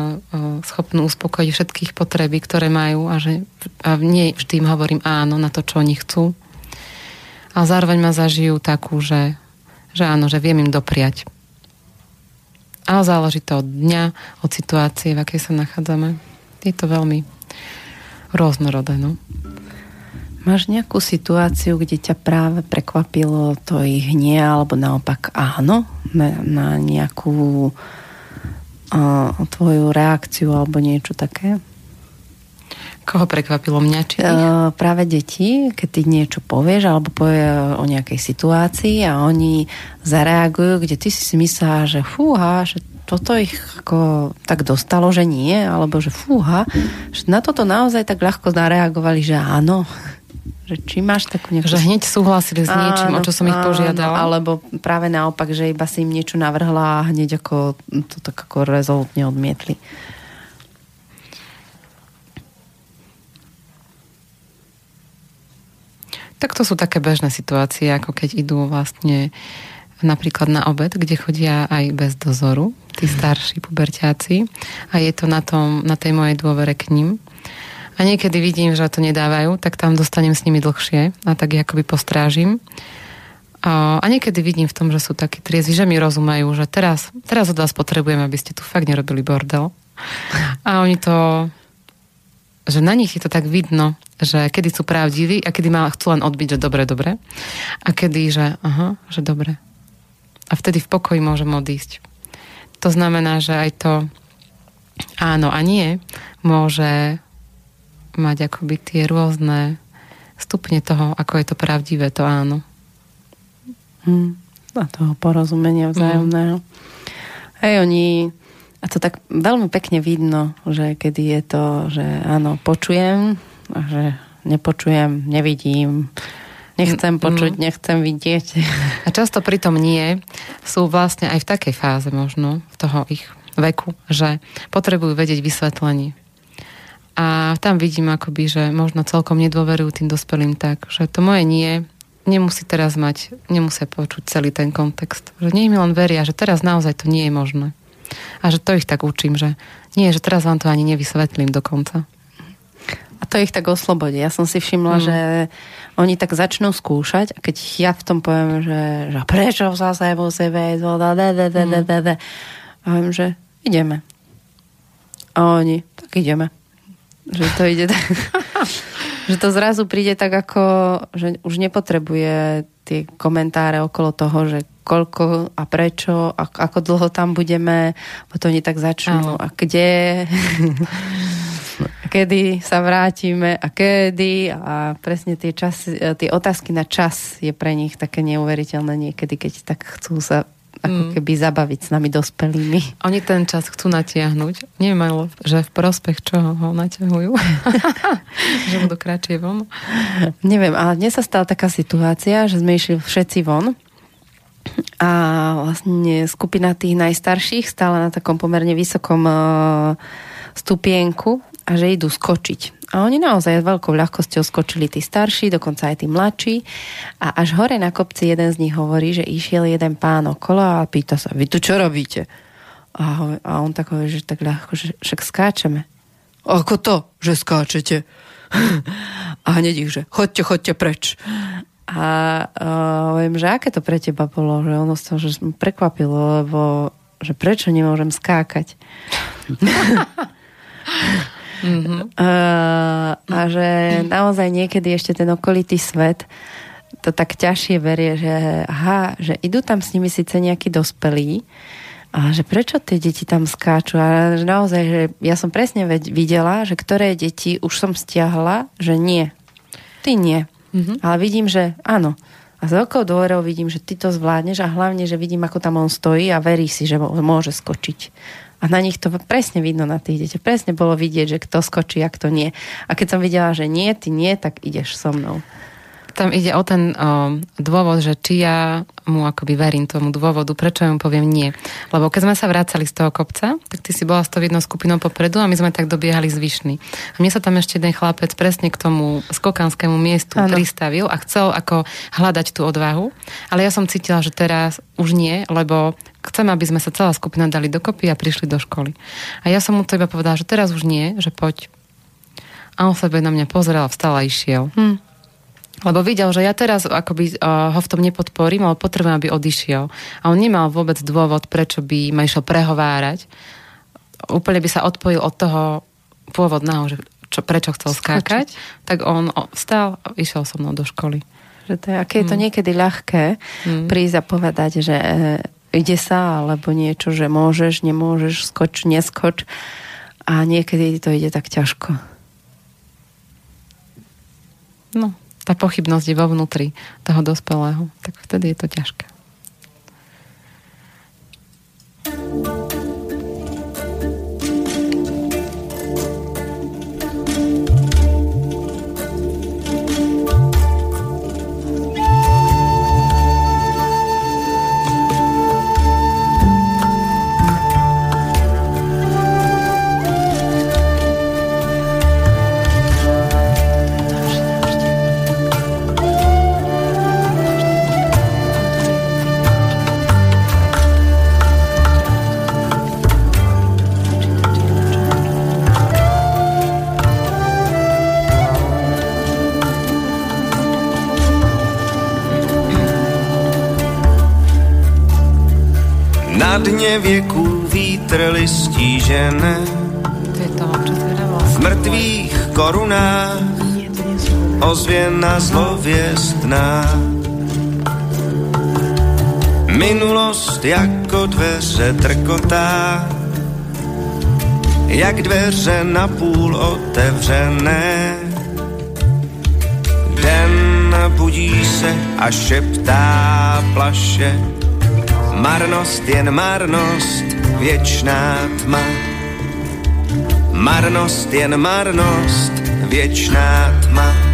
schopnú uspokojiť všetkých potreby, ktoré majú a že a nie vždy im hovorím áno na to, čo oni chcú. A zároveň ma zažijú takú, že, že áno, že viem im dopriať. Ale záleží to od dňa, od situácie, v akej sa nachádzame. Je to veľmi rôznorodé. No. Máš nejakú situáciu, kde ťa práve prekvapilo to ich nie, alebo naopak áno, na, na nejakú o tvoju reakciu alebo niečo také? Koho prekvapilo mňa? Či uh, práve deti, keď ty niečo povieš alebo povie o nejakej situácii a oni zareagujú, kde ty si myslela, že fúha, že toto ich ako tak dostalo, že nie, alebo že fúha, že na toto naozaj tak ľahko zareagovali, že áno. [LAUGHS] Že či máš takú nejakú... Že hneď súhlasili s niečím, áno, o čo som ich požiadala. Alebo práve naopak, že iba si im niečo navrhla a hneď ako to tak ako rezolutne odmietli. Tak to sú také bežné situácie, ako keď idú vlastne napríklad na obed, kde chodia aj bez dozoru, tí starší puberťáci a je to na, tom, na tej mojej dôvere k ním a niekedy vidím, že to nedávajú, tak tam dostanem s nimi dlhšie a tak ich akoby postrážim. A, niekedy vidím v tom, že sú takí triezvi, že mi rozumajú, že teraz, teraz od vás potrebujem, aby ste tu fakt nerobili bordel. A oni to že na nich je to tak vidno, že kedy sú pravdiví a kedy ma chcú len odbiť, že dobre, dobre. A kedy, že aha, že dobre. A vtedy v pokoji môžem odísť. To znamená, že aj to áno a nie môže mať akoby tie rôzne stupne toho, ako je to pravdivé, to áno. Hmm. A toho porozumenia vzájomného. Mm. Hej, oni a to tak veľmi pekne vidno, že kedy je to, že áno, počujem, že nepočujem, nevidím, nechcem počuť, mm. nechcem vidieť. A často pritom nie sú vlastne aj v takej fáze možno, v toho ich veku, že potrebujú vedieť vysvetlenie. A tam vidím akoby, že možno celkom nedôverujú tým dospelým tak, že to moje nie nemusí teraz mať, nemusia počuť celý ten kontext. Že nie mi len veria, že teraz naozaj to nie je možné. A že to ich tak učím, že nie, že teraz vám to ani nevysvetlím dokonca. A to ich tak oslobodí. Ja som si všimla, mm. že oni tak začnú skúšať a keď ja v tom poviem, že, že prečo zase sebe mm. a viem, že ideme. A oni, tak ideme. Že to ide tak, [LAUGHS] že to zrazu príde tak ako, že už nepotrebuje tie komentáre okolo toho, že koľko a prečo a ako dlho tam budeme, potom oni tak začnú Áno. a kde. [LAUGHS] kedy sa vrátime a kedy a presne tie, časy, tie otázky na čas je pre nich také neuveriteľné niekedy, keď tak chcú sa ako mm. keby zabaviť s nami dospelými. Oni ten čas chcú natiahnuť. Neviem, ale že v prospech čoho ho naťahujú. [LAUGHS] že budú kratšie von. Neviem, ale dnes sa stala taká situácia, že sme išli všetci von a vlastne skupina tých najstarších stála na takom pomerne vysokom uh, stupienku a že idú skočiť. A oni naozaj s veľkou ľahkosťou skočili tí starší, dokonca aj tí mladší. A až hore na kopci jeden z nich hovorí, že išiel jeden pán okolo a pýta sa, vy tu čo robíte? A, a on tak hovorí, že tak ľahko, že však skáčeme. Ako to, že skáčete? [LAUGHS] a hneď ich, že chodte, chodte preč. A uh, že aké to pre teba bolo, že ono sa že prekvapilo, lebo že prečo nemôžem skákať. [LAUGHS] Mm-hmm. Uh, a že naozaj niekedy ešte ten okolitý svet to tak ťažšie berie, že aha, že idú tam s nimi síce nejakí dospelí, a že prečo tie deti tam skáču? A že naozaj, že ja som presne videla, že ktoré deti už som stiahla, že nie. Ty nie. Mm-hmm. Ale vidím, že áno. A s veľkou dôverou vidím, že ty to zvládneš a hlavne, že vidím, ako tam on stojí a verí si, že môže skočiť. A na nich to presne vidno na tých deťoch. Presne bolo vidieť, že kto skočí a kto nie. A keď som videla, že nie, ty nie, tak ideš so mnou. Tam ide o ten o, dôvod, že či ja mu akoby verím tomu dôvodu, prečo mu poviem nie. Lebo keď sme sa vracali z toho kopca, tak ty si bola s tou jednou skupinou popredu a my sme tak dobiehali zvyšný. A mne sa tam ešte jeden chlapec presne k tomu skokanskému miestu ano. pristavil a chcel ako hľadať tú odvahu. Ale ja som cítila, že teraz už nie, lebo chcem, aby sme sa celá skupina dali dokopy a prišli do školy. A ja som mu to iba povedala, že teraz už nie, že poď. A on sebe na mňa pozrel a vstal a išiel. Hm. Lebo videl, že ja teraz akoby uh, ho v tom nepodporím, ale potrebujem, aby odišiel. A on nemal vôbec dôvod, prečo by ma išiel prehovárať. Úplne by sa odpojil od toho pôvodného, že čo, prečo chcel skákať. Skočiť. Tak on vstal a išiel so mnou do školy. Že to je, aké je to mm. niekedy ľahké mm. prísť a povedať, že ide sa, alebo niečo, že môžeš, nemôžeš, skoč, neskoč. A niekedy to ide tak ťažko. No, tá pochybnosť je vo vnútri toho dospelého. Tak vtedy je to ťažké. thank you dně věků vítr listí žene. V mrtvých korunách ozvěna zlověstná. Minulost jako dveře trkotá, jak dveře na půl otevřené. Den budí se a šeptá plaše, Marnost, jen marnost, věčná tma. Marnost, jen marnost, věčná tma.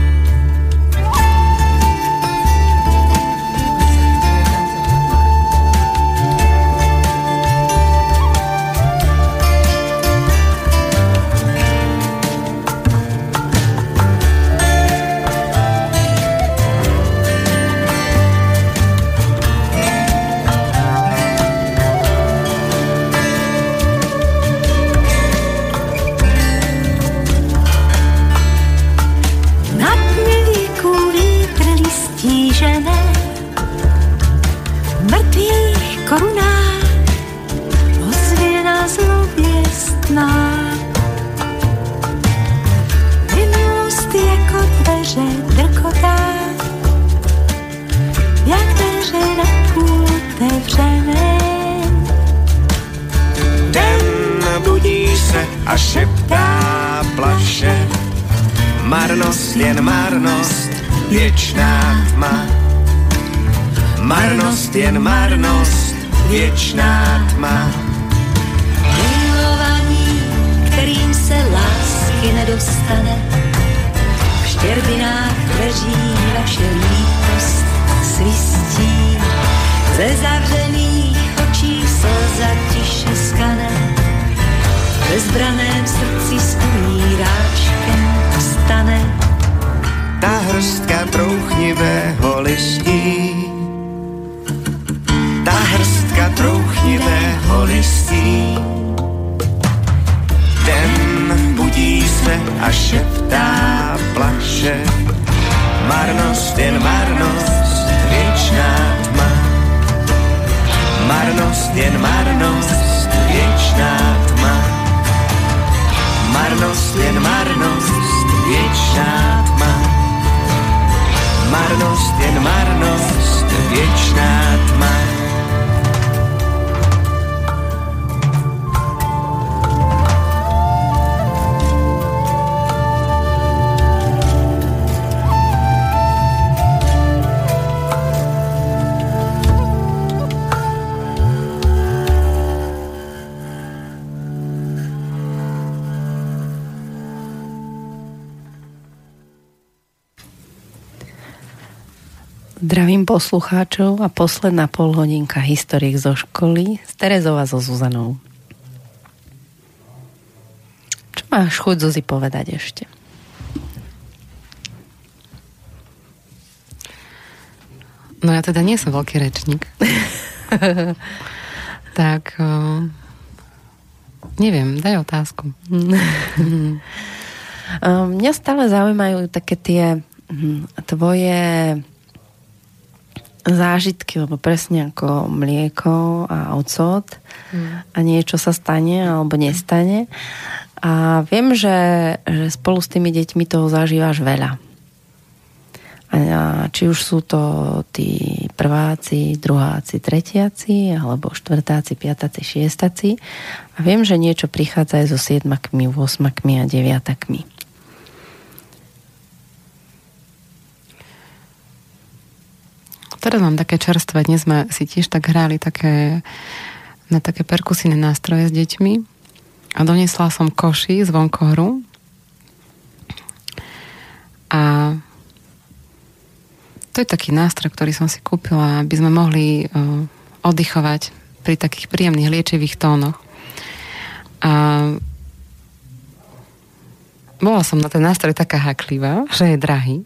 Poslucháčov a posledná polhodinka historiek zo školy s Terezou a so Zuzanou. Čo máš chuť Zuzi povedať ešte? No ja teda nie som veľký rečník. [LAUGHS] tak uh, neviem, daj otázku. [LAUGHS] Mňa stále zaujímajú také tie hm, tvoje zážitky, lebo presne ako mlieko a ocot mm. a niečo sa stane alebo nestane. A viem, že, že spolu s tými deťmi toho zažívaš veľa. A či už sú to tí prváci, druháci, tretiaci, alebo štvrtáci, piatáci, šiestaci. A viem, že niečo prichádza aj so siedmakmi, osmakmi a deviatakmi. Teraz mám také čerstvé. Dnes sme si tiež tak hrali také, na také perkusijné nástroje s deťmi. A donesla som koši z vonkohru. A to je taký nástroj, ktorý som si kúpila, aby sme mohli uh, oddychovať pri takých príjemných liečivých tónoch. A bola som na ten nástroj taká haklivá, že je drahý.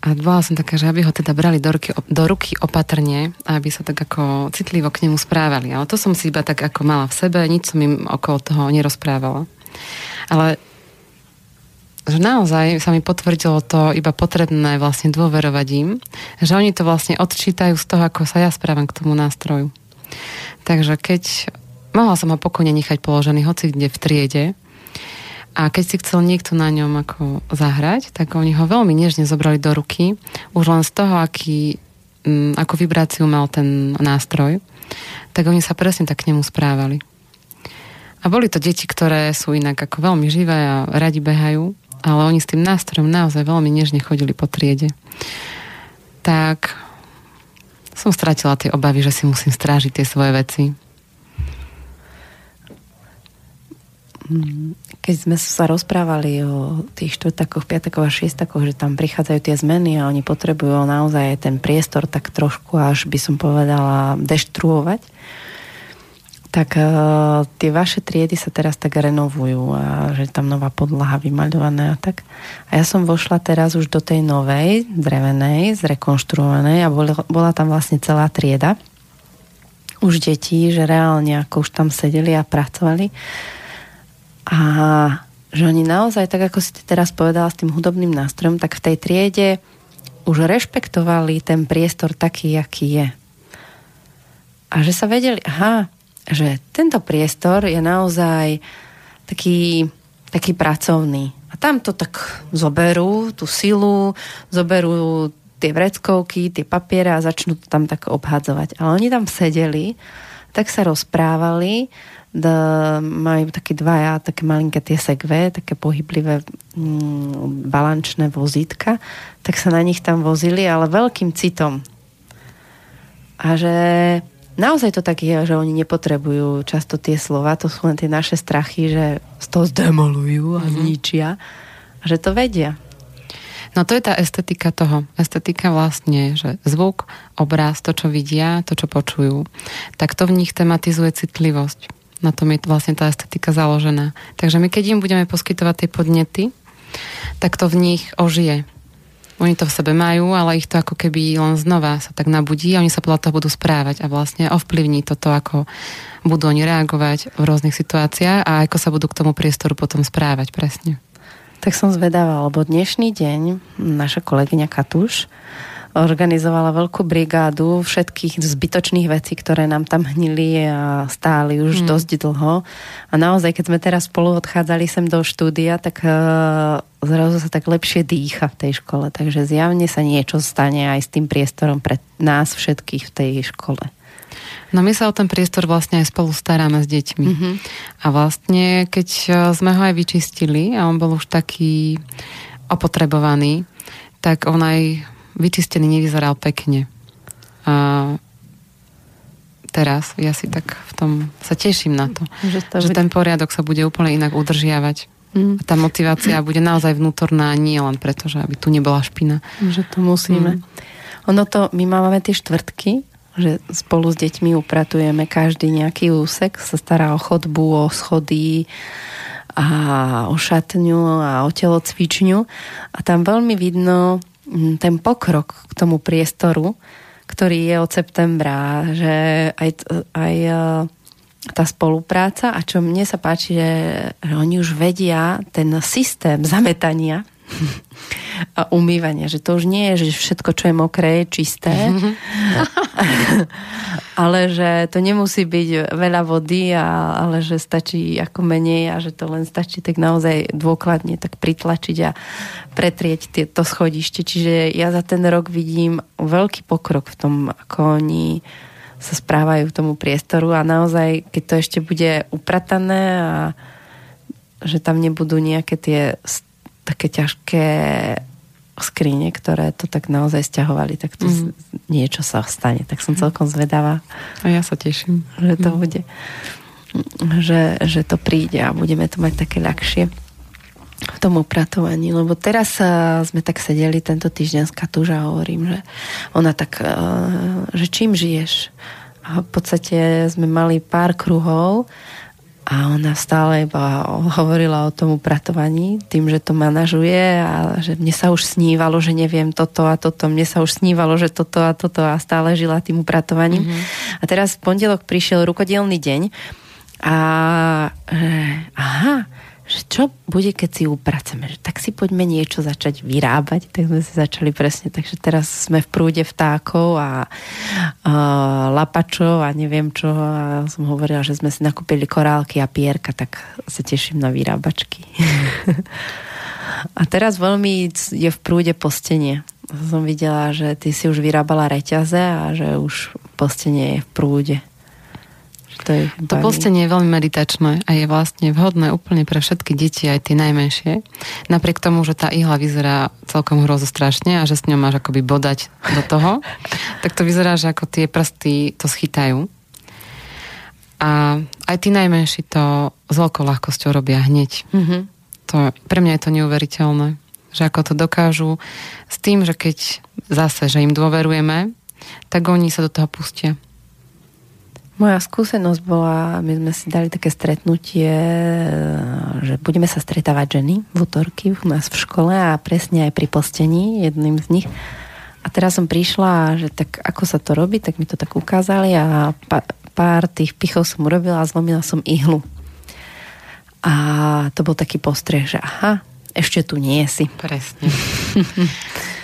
A bola som taká, že aby ho teda brali do ruky, do ruky opatrne aby sa tak ako citlivo k nemu správali. Ale to som si iba tak ako mala v sebe, nič som im okolo toho nerozprávala. Ale že naozaj sa mi potvrdilo to iba potrebné vlastne dôverovať im, že oni to vlastne odčítajú z toho, ako sa ja správam k tomu nástroju. Takže keď mohla som ho pokojne nechať položený hoci kde v triede, a keď si chcel niekto na ňom ako zahrať, tak oni ho veľmi nežne zobrali do ruky, už len z toho, aký, m, ako vibráciu mal ten nástroj, tak oni sa presne tak k nemu správali. A boli to deti, ktoré sú inak ako veľmi živé a radi behajú, ale oni s tým nástrojom naozaj veľmi nežne chodili po triede. Tak som stratila tie obavy, že si musím strážiť tie svoje veci. Keď sme sa rozprávali o tých štvrtakoch, piatakoch a šiestakoch, že tam prichádzajú tie zmeny a oni potrebujú naozaj ten priestor tak trošku až by som povedala deštruovať, tak uh, tie vaše triedy sa teraz tak renovujú a že tam nová podlaha vymaľovaná a tak. A ja som vošla teraz už do tej novej, drevenej, zrekonštruovanej a bola, bola tam vlastne celá trieda už detí, že reálne ako už tam sedeli a pracovali. A že oni naozaj, tak ako si teraz povedala s tým hudobným nástrojom, tak v tej triede už rešpektovali ten priestor taký, aký je. A že sa vedeli, aha, že tento priestor je naozaj taký, taký pracovný. A tam to tak zoberú, tú silu, zoberú tie vreckovky, tie papiere a začnú to tam tak obhádzovať. Ale oni tam sedeli, tak sa rozprávali, da, majú také dvaja, také malinké tie segve, také pohyblivé mm, balančné vozítka, tak sa na nich tam vozili, ale veľkým citom. A že naozaj to tak je, že oni nepotrebujú často tie slova, to sú len tie naše strachy, že z toho zdemolujú a Mhm. zničia. A že to vedia. No to je tá estetika toho. Estetika vlastne, že zvuk, obraz, to, čo vidia, to, čo počujú, tak to v nich tematizuje citlivosť. Na tom je vlastne tá estetika založená. Takže my keď im budeme poskytovať tie podnety, tak to v nich ožije. Oni to v sebe majú, ale ich to ako keby len znova sa tak nabudí a oni sa podľa toho budú správať a vlastne ovplyvní toto, ako budú oni reagovať v rôznych situáciách a ako sa budú k tomu priestoru potom správať presne. Tak som zvedavá, lebo dnešný deň naša kolegyňa Katuš organizovala veľkú brigádu všetkých zbytočných vecí, ktoré nám tam hnili a stáli už mm. dosť dlho. A naozaj, keď sme teraz spolu odchádzali sem do štúdia, tak uh, zrazu sa tak lepšie dýcha v tej škole. Takže zjavne sa niečo stane aj s tým priestorom pre nás všetkých v tej škole. No my sa o ten priestor vlastne aj spolu staráme s deťmi. Mm-hmm. A vlastne, keď e, sme ho aj vyčistili a on bol už taký opotrebovaný, tak on aj vyčistený nevyzeral pekne. A teraz ja si tak v tom sa teším na to, Že to že ten poriadok sa bude úplne inak udržiavať. Mm. A tá motivácia bude naozaj vnútorná, nie len preto, že aby tu nebola špina. Že to musíme. Mm. Ono to, my máme tie štvrtky, že spolu s deťmi upratujeme každý nejaký úsek, sa stará o chodbu, o schody a o šatňu a o telocvičňu a tam veľmi vidno ten pokrok k tomu priestoru, ktorý je od septembra, že aj, aj e, tá spolupráca a čo mne sa páči, že, že oni už vedia ten systém zametania a umývania, že to už nie je, že všetko, čo je mokré, je čisté, [LAUGHS] ale že to nemusí byť veľa vody, a, ale že stačí ako menej a že to len stačí tak naozaj dôkladne tak pritlačiť a pretrieť tie, to schodište. Čiže ja za ten rok vidím veľký pokrok v tom, ako oni sa správajú k tomu priestoru a naozaj, keď to ešte bude upratané a že tam nebudú nejaké tie také ťažké skrine, ktoré to tak naozaj stiahovali, tak to mm. niečo sa stane. Tak som celkom zvedavá, A ja sa teším. že to bude že, že to príde a budeme to mať také ľahšie v tom upratovaní, lebo teraz uh, sme tak sedeli tento týždeň s Katúža a hovorím, že ona tak, uh, že čím žiješ? A v podstate sme mali pár kruhov a ona stále iba hovorila o tom upratovaní, tým, že to manažuje a že mne sa už snívalo, že neviem toto a toto, mne sa už snívalo, že toto a toto a stále žila tým upratovaním. Mm-hmm. A teraz v pondelok prišiel rukodielný deň a že, aha, že čo bude, keď si upraceme, že tak si poďme niečo začať vyrábať, tak sme si začali presne, takže teraz sme v prúde vtákov a, a lapačov a neviem čo a som hovorila, že sme si nakúpili korálky a pierka, tak sa teším na vyrábačky. [LAUGHS] a teraz veľmi je v prúde postenie. Som videla, že ty si už vyrábala reťaze a že už postenie je v prúde. To, je To postenie je veľmi meditačné a je vlastne vhodné úplne pre všetky deti, aj tie najmenšie. Napriek tomu, že tá ihla vyzerá celkom hrozostrašne a že s ňou máš akoby bodať do toho, [LAUGHS] tak to vyzerá, že ako tie prsty to schytajú. A aj tí najmenší to s veľkou ľahkosťou robia hneď. Mm-hmm. To, pre mňa je to neuveriteľné, že ako to dokážu s tým, že keď zase, že im dôverujeme, tak oni sa do toho pustia. Moja skúsenosť bola, my sme si dali také stretnutie, že budeme sa stretávať ženy v útorky u nás v škole a presne aj pri postení jedným z nich. A teraz som prišla, že tak ako sa to robí, tak mi to tak ukázali a pár tých pichov som urobila a zlomila som ihlu. A to bol taký postreh, že aha, ešte tu nie si. Presne. [LAUGHS]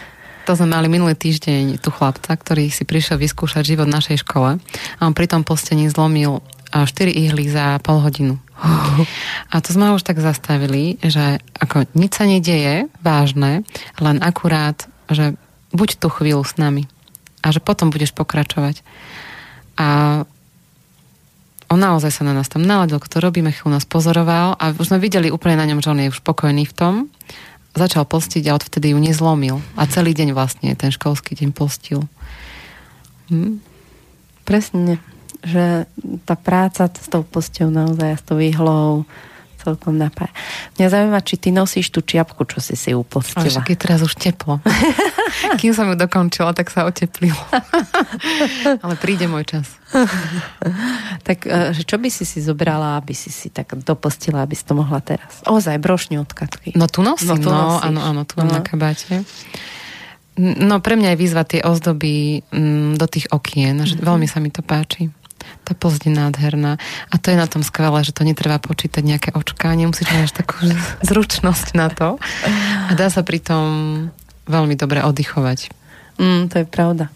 To sme mali minulý týždeň tu chlapca, ktorý si prišiel vyskúšať život v našej škole a on pri tom postení zlomil 4 ihly za pol hodinu. [LAUGHS] A to sme už tak zastavili, že ako nič sa nedieje vážne, len akurát, že buď tú chvíľu s nami a že potom budeš pokračovať. A on naozaj sa na nás tam naladil, to robíme, chvíľu nás pozoroval a už sme videli úplne na ňom, že on je už spokojný v tom. Začal postiť a odvtedy ju nezlomil. A celý deň vlastne, ten školský deň postil. Hm. Presne, že tá práca s tou posťou naozaj s tou výhľou celkom napája. Mňa zaujíma, či ty nosíš tú čiapku, čo si si upostila. Ale je teraz už teplo. [LAUGHS] Kým som ju dokončila, tak sa oteplilo. [LAUGHS] Ale príde môj čas. tak e, čo by si si zobrala, aby si si tak dopostila, aby si to mohla teraz? Ozaj, brošňu od Katky. No tu nosím, no, tu no áno, áno, tu no. na kabáte. No pre mňa je výzva tie ozdoby mm, do tých okien, že mm-hmm. veľmi sa mi to páči. Tá pozď je nádherná. A to je na tom skvelé, že to netreba počítať nejaké očká, nemusíš mať takú [LAUGHS] zručnosť na to. A dá sa pri tom veľmi dobre oddychovať. Mm, to je pravda.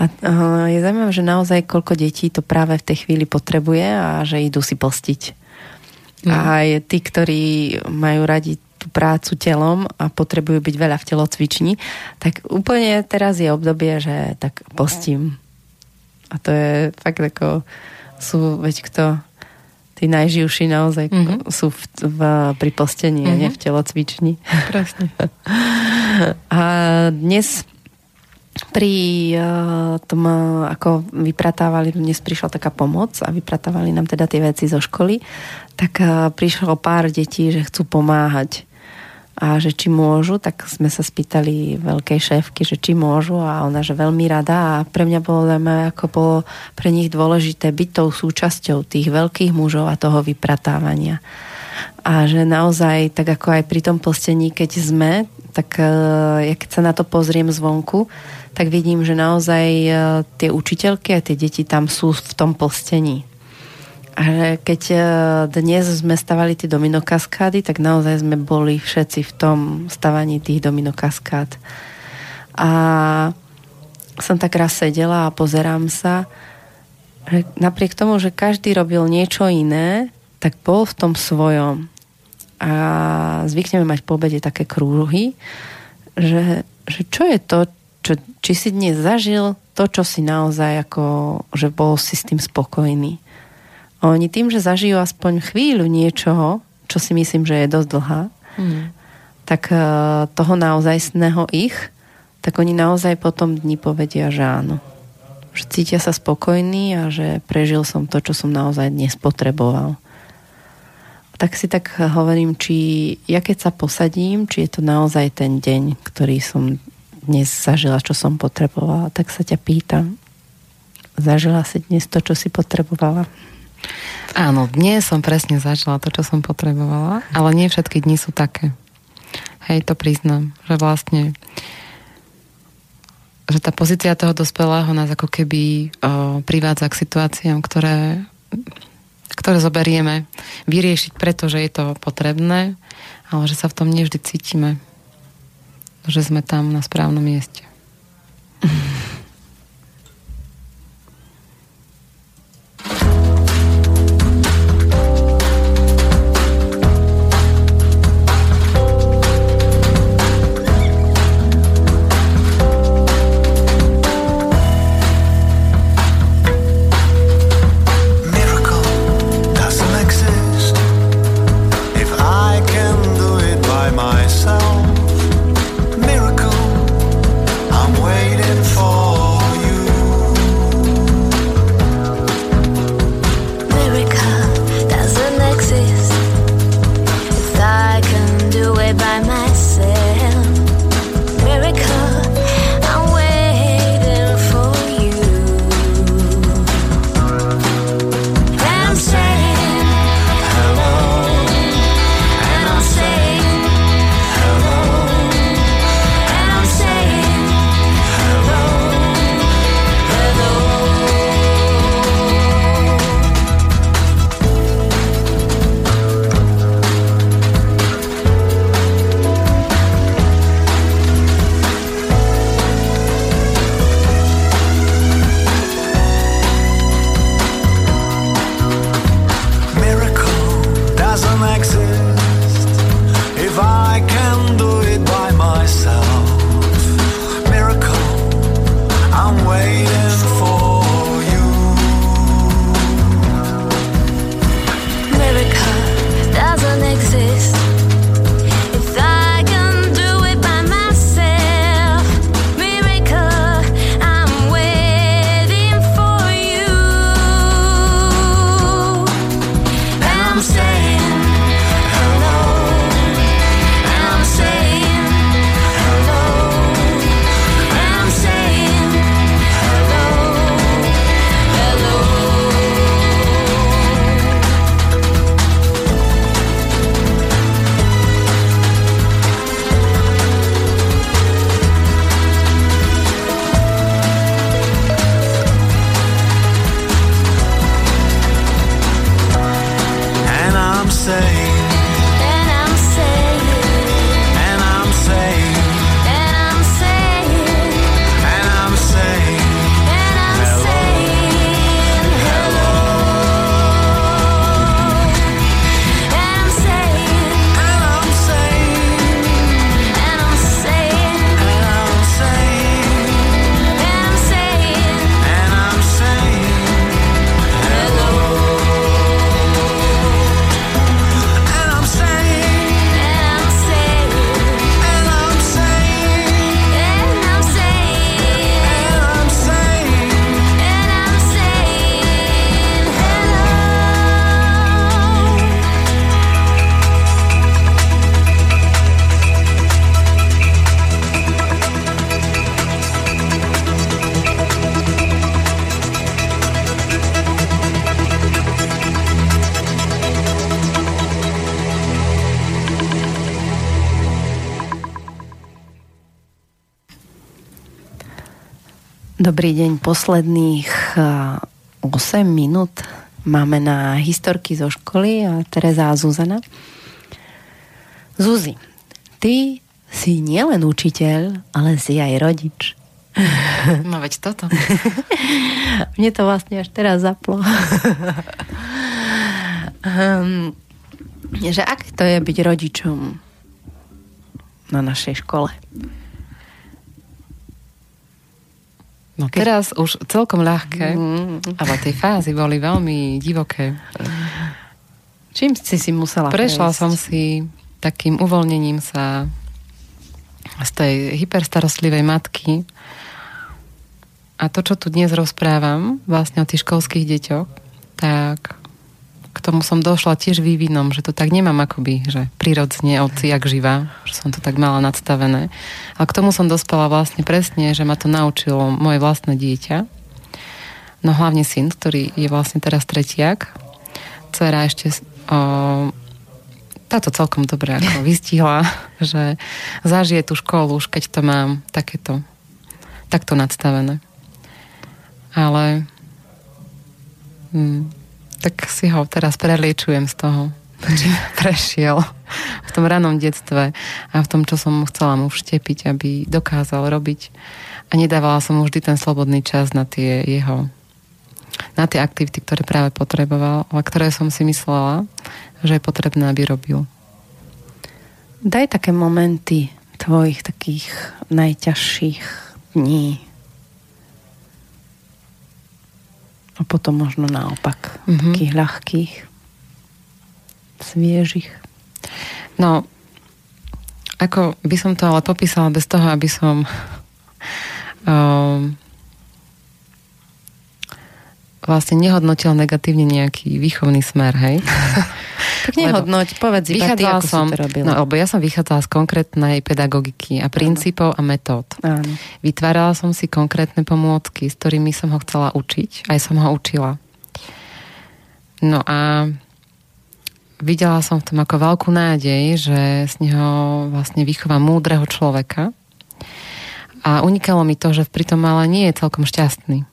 A, a je zaujímavé, že naozaj koľko detí to práve v tej chvíli potrebuje a že idú si postiť. Mm. A aj tí, ktorí majú radi tú prácu telom a potrebujú byť veľa v telocvični, tak úplne teraz je obdobie, že tak postím. A to je fakt ako sú, veď kto tí najživší naozaj mm-hmm. sú v, v, pri postení mm-hmm. a nie v telocvični. Presne. [LAUGHS] a dnes pri uh, tom, uh, ako vypratávali, dnes prišla taká pomoc a vypratávali nám teda tie veci zo školy, tak uh, prišlo pár detí, že chcú pomáhať a že či môžu, tak sme sa spýtali veľkej šéfky, že či môžu a ona, že veľmi rada a pre mňa bolo zaujímavé, ako bolo pre nich dôležité byť tou súčasťou tých veľkých mužov a toho vypratávania. A že naozaj, tak ako aj pri tom postení, keď sme, tak ja keď sa na to pozriem zvonku, tak vidím, že naozaj e, tie učiteľky a tie deti tam sú v tom postení a keď e, dnes sme stavali tie dominokaskády, tak naozaj sme boli všetci v tom stavaní tých dominokaskád. A som tak raz sedela a pozerám sa, že napriek tomu, že každý robil niečo iné, tak bol v tom svojom. A zvykneme mať po obede také krúhy, že, že čo je to, čo, či si dnes zažil to, čo si naozaj ako, že bol si s tým spokojný. Oni tým, že zažijú aspoň chvíľu niečoho, čo si myslím, že je dosť dlhá, mm. tak e, toho naozajstného ich, tak oni naozaj potom dni povedia, že áno. Že cítia sa spokojní a že prežil som to, čo som naozaj dnes potreboval. Tak si tak hovorím, či ja keď sa posadím, či je to naozaj ten deň, ktorý som dnes zažila, čo som potrebovala, tak sa ťa pýtam. Zažila si dnes to, čo si potrebovala? Áno, dnes som presne zažila to, čo som potrebovala, ale nie všetky dni sú také. Hej, to priznám, že vlastne že tá pozícia toho dospelého nás ako keby o, privádza k situáciám, ktoré, ktoré zoberieme vyriešiť, pretože je to potrebné, ale že sa v tom nevždy cítime, že sme tam na správnom mieste. [LAUGHS] Dobrý deň, posledných 8 minút máme na historky zo školy a Tereza a Zuzana. Zuzi, ty si nielen učiteľ, ale si aj rodič. [LAUGHS] No veď toto. [LAUGHS] Mne to vlastne až teraz zaplo. um, [LAUGHS] že ak to je byť rodičom na našej škole? No teraz už celkom ľahké, mm. ale tie fázy boli veľmi divoké. Čím si si musela Prešla prejsť? som si takým uvoľnením sa z tej hyperstarostlivej matky a to, čo tu dnes rozprávam vlastne o tých školských deťoch, tak k tomu som došla tiež vývinom, že to tak nemám akoby, že prirodzne od jak živa, že som to tak mala nadstavené. A k tomu som dospela vlastne presne, že ma to naučilo moje vlastné dieťa. No hlavne syn, ktorý je vlastne teraz tretiak. Cera ešte o, táto celkom dobre ako [LAUGHS] vystihla, že zažije tú školu už keď to mám takéto, takto nadstavené. Ale hm, tak si ho teraz preliečujem z toho, čím [LAUGHS] prešiel v tom ranom detstve a v tom, čo som mu chcela mu vštepiť, aby dokázal robiť. A nedávala som mu vždy ten slobodný čas na tie jeho na tie aktivity, ktoré práve potreboval, ale ktoré som si myslela, že je potrebné, aby robil. Daj také momenty tvojich takých najťažších dní, A potom možno naopak, mm-hmm. takých ľahkých, sviežich. No, ako by som to ale popísala bez toho, aby som um, [LAUGHS] vlastne nehodnotil negatívne nejaký výchovný smer, hej? [LAUGHS] Tak nehodnoť, povedz iba ty, ako som, si to robila. No, lebo ja som vychádzala z konkrétnej pedagogiky a princípov a metód. Áno. Vytvárala som si konkrétne pomôcky, s ktorými som ho chcela učiť. Aj som ho učila. No a videla som v tom ako veľkú nádej, že z neho vlastne vychová múdreho človeka. A unikalo mi to, že pritom ale nie je celkom šťastný.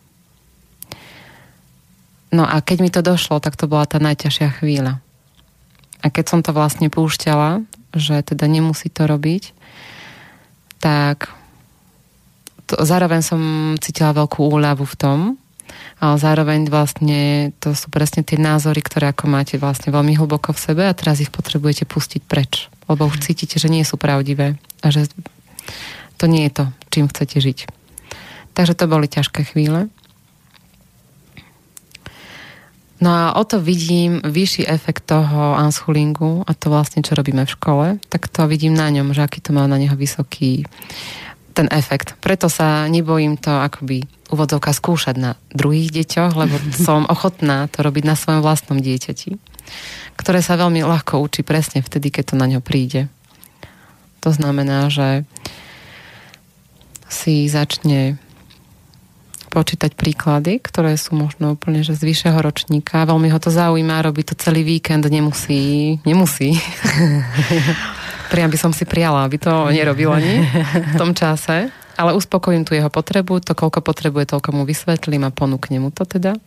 No a keď mi to došlo, tak to bola tá najťažšia chvíľa. A keď som to vlastne púšťala, že teda nemusí to robiť, tak to, zároveň som cítila veľkú úľavu v tom, ale zároveň vlastne to sú presne tie názory, ktoré ako máte vlastne veľmi hlboko v sebe a teraz ich potrebujete pustiť preč, lebo už cítite, že nie sú pravdivé a že to nie je to, čím chcete žiť. Takže to boli ťažké chvíle. No a o to vidím vyšší efekt toho unschoolingu a to vlastne, čo robíme v škole, tak to vidím na ňom, že aký to má na neho vysoký ten efekt. Preto sa nebojím to akoby uvodzovka skúšať na druhých deťoch, lebo [LAUGHS] som ochotná to robiť na svojom vlastnom dieťati, ktoré sa veľmi ľahko učí presne vtedy, keď to na ňo príde. To znamená, že si začne počítať príklady, ktoré sú možno úplne že z vyššieho ročníka. Veľmi ho to zaujíma, robí to celý víkend, nemusí, nemusí. [LAUGHS] Priam by som si prijala, aby to nerobil ani v tom čase. Ale uspokojím tu jeho potrebu, to koľko potrebuje, toľko mu vysvetlím a ponúknem mu to teda.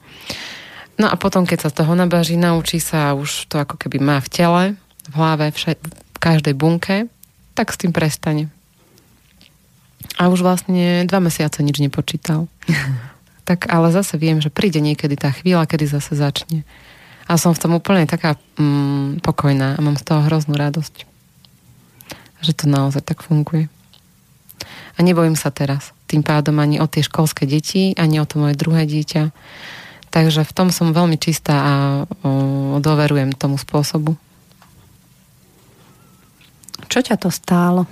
No a potom, keď sa z toho nabaží, naučí sa už to ako keby má v tele, v hlave, v, v každej bunke, tak s tým prestane. A už vlastne dva mesiace nič nepočítal. [LAUGHS] tak ale zase viem, že príde niekedy tá chvíľa, kedy zase začne. A som v tom úplne taká mm, pokojná a mám z toho hroznú radosť. Že to naozaj tak funguje. A nebojím sa teraz. Tým pádom ani o tie školské deti, ani o to moje druhé dieťa. Takže v tom som veľmi čistá a o, doverujem tomu spôsobu. Čo ťa to stálo?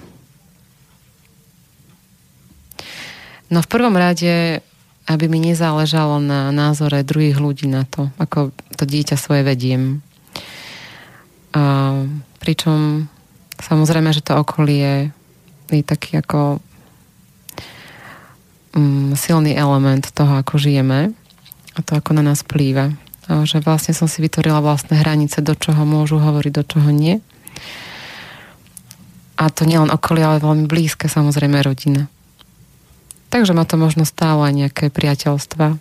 No v prvom rade, aby mi nezáležalo na názore druhých ľudí na to, ako to dieťa svoje vediem. A, pričom samozrejme, že to okolie je taký ako um, silný element toho, ako žijeme a to, ako na nás plýva. A že vlastne som si vytvorila vlastné hranice, do čoho môžu hovoriť, do čoho nie. A to nielen okolie, ale veľmi blízke samozrejme rodina. Takže ma to možno stálo aj nejaké priateľstva.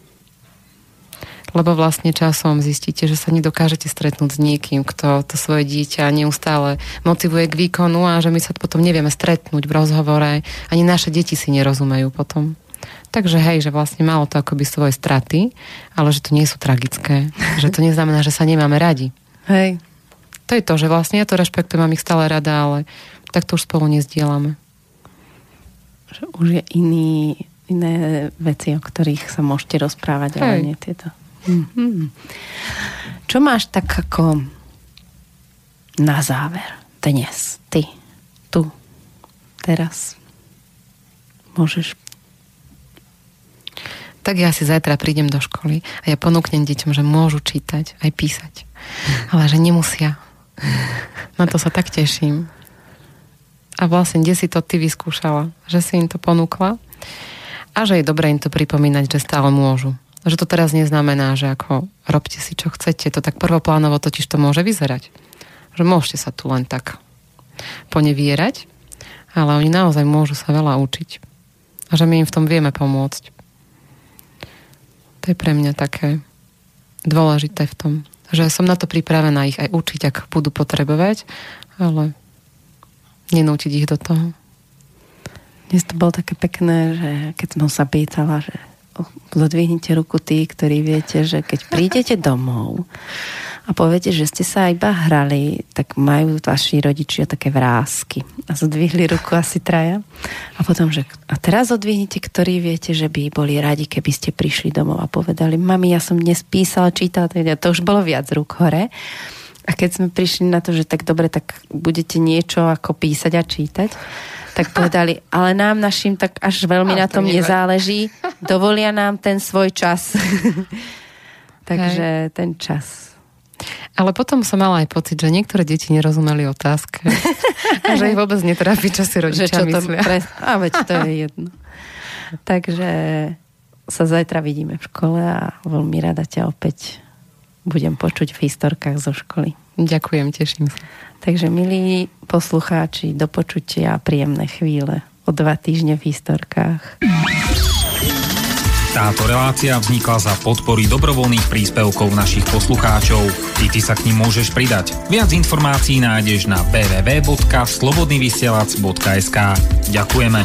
Lebo vlastne časom zistíte, že sa nedokážete stretnúť s niekým, kto to svoje dieťa neustále motivuje k výkonu a že my sa potom nevieme stretnúť v rozhovore. Ani naše deti si nerozumejú potom. Takže hej, že vlastne malo to akoby svoje straty, ale že to nie sú tragické. že to neznamená, že sa nemáme radi. Hej. To je to, že vlastne ja to rešpektujem, mám ich stále rada, ale tak to už spolu nezdielame. Že už je iný, iné veci, o ktorých sa môžete rozprávať, hej. ale nie tieto. Mm-hmm. Čo máš tak ako na záver dnes, ty, tu, teraz? Môžeš tak ja si zajtra prídem do školy a ja ponúknem deťom, že môžu čítať, aj písať. Ale že nemusia. Na to sa tak teším. A vlastne, kde si to ty vyskúšala? Že si im to ponúkla? A že je dobré im to pripomínať, že stále môžu. Že to teraz neznamená, že ako robte si, čo chcete. To tak prvoplánovo totiž to môže vyzerať. Že môžete sa tu len tak ponevierať, ale oni naozaj môžu sa veľa učiť. A že my im v tom vieme pomôcť. To je pre mňa také dôležité v tom, že som na to pripravená ich aj učiť, ak budú potrebovať, ale nenútiť ich do toho. Dnes to bolo také pekné, že keď som sa pýtala, že zodvihnite ruku tí, ktorí viete, že keď [LAUGHS] prídete domov a poviete, že ste sa iba hrali, tak majú vaši rodičia také vrázky. A zodvihli ruku asi traja. A potom, že a teraz odvihnite, ktorí viete, že by boli radi, keby ste prišli domov a povedali, mami, ja som dnes písal, čítal, teda to už bolo viac rúk hore. A keď sme prišli na to, že tak dobre, tak budete niečo ako písať a čítať, tak [LAUGHS] povedali, ale nám našim tak až veľmi na tom nezáleží, [LAUGHS] dovolia nám ten svoj čas. [LAUGHS] Takže ten čas ale potom som mala aj pocit, že niektoré deti nerozumeli otázke. a že ich vôbec netrápi, čo si rodičia čo myslia. Pre... A veď to je jedno. Takže sa zajtra vidíme v škole a veľmi rada ťa opäť budem počuť v historkách zo školy. Ďakujem, teším sa. Takže milí poslucháči, do počutia a príjemné chvíle o dva týždne v historkách. Táto relácia vznikla za podpory dobrovoľných príspevkov našich poslucháčov. Ty, ty sa k ním môžeš pridať. Viac informácií nájdeš na www.slobodnyvysielac.sk Ďakujeme.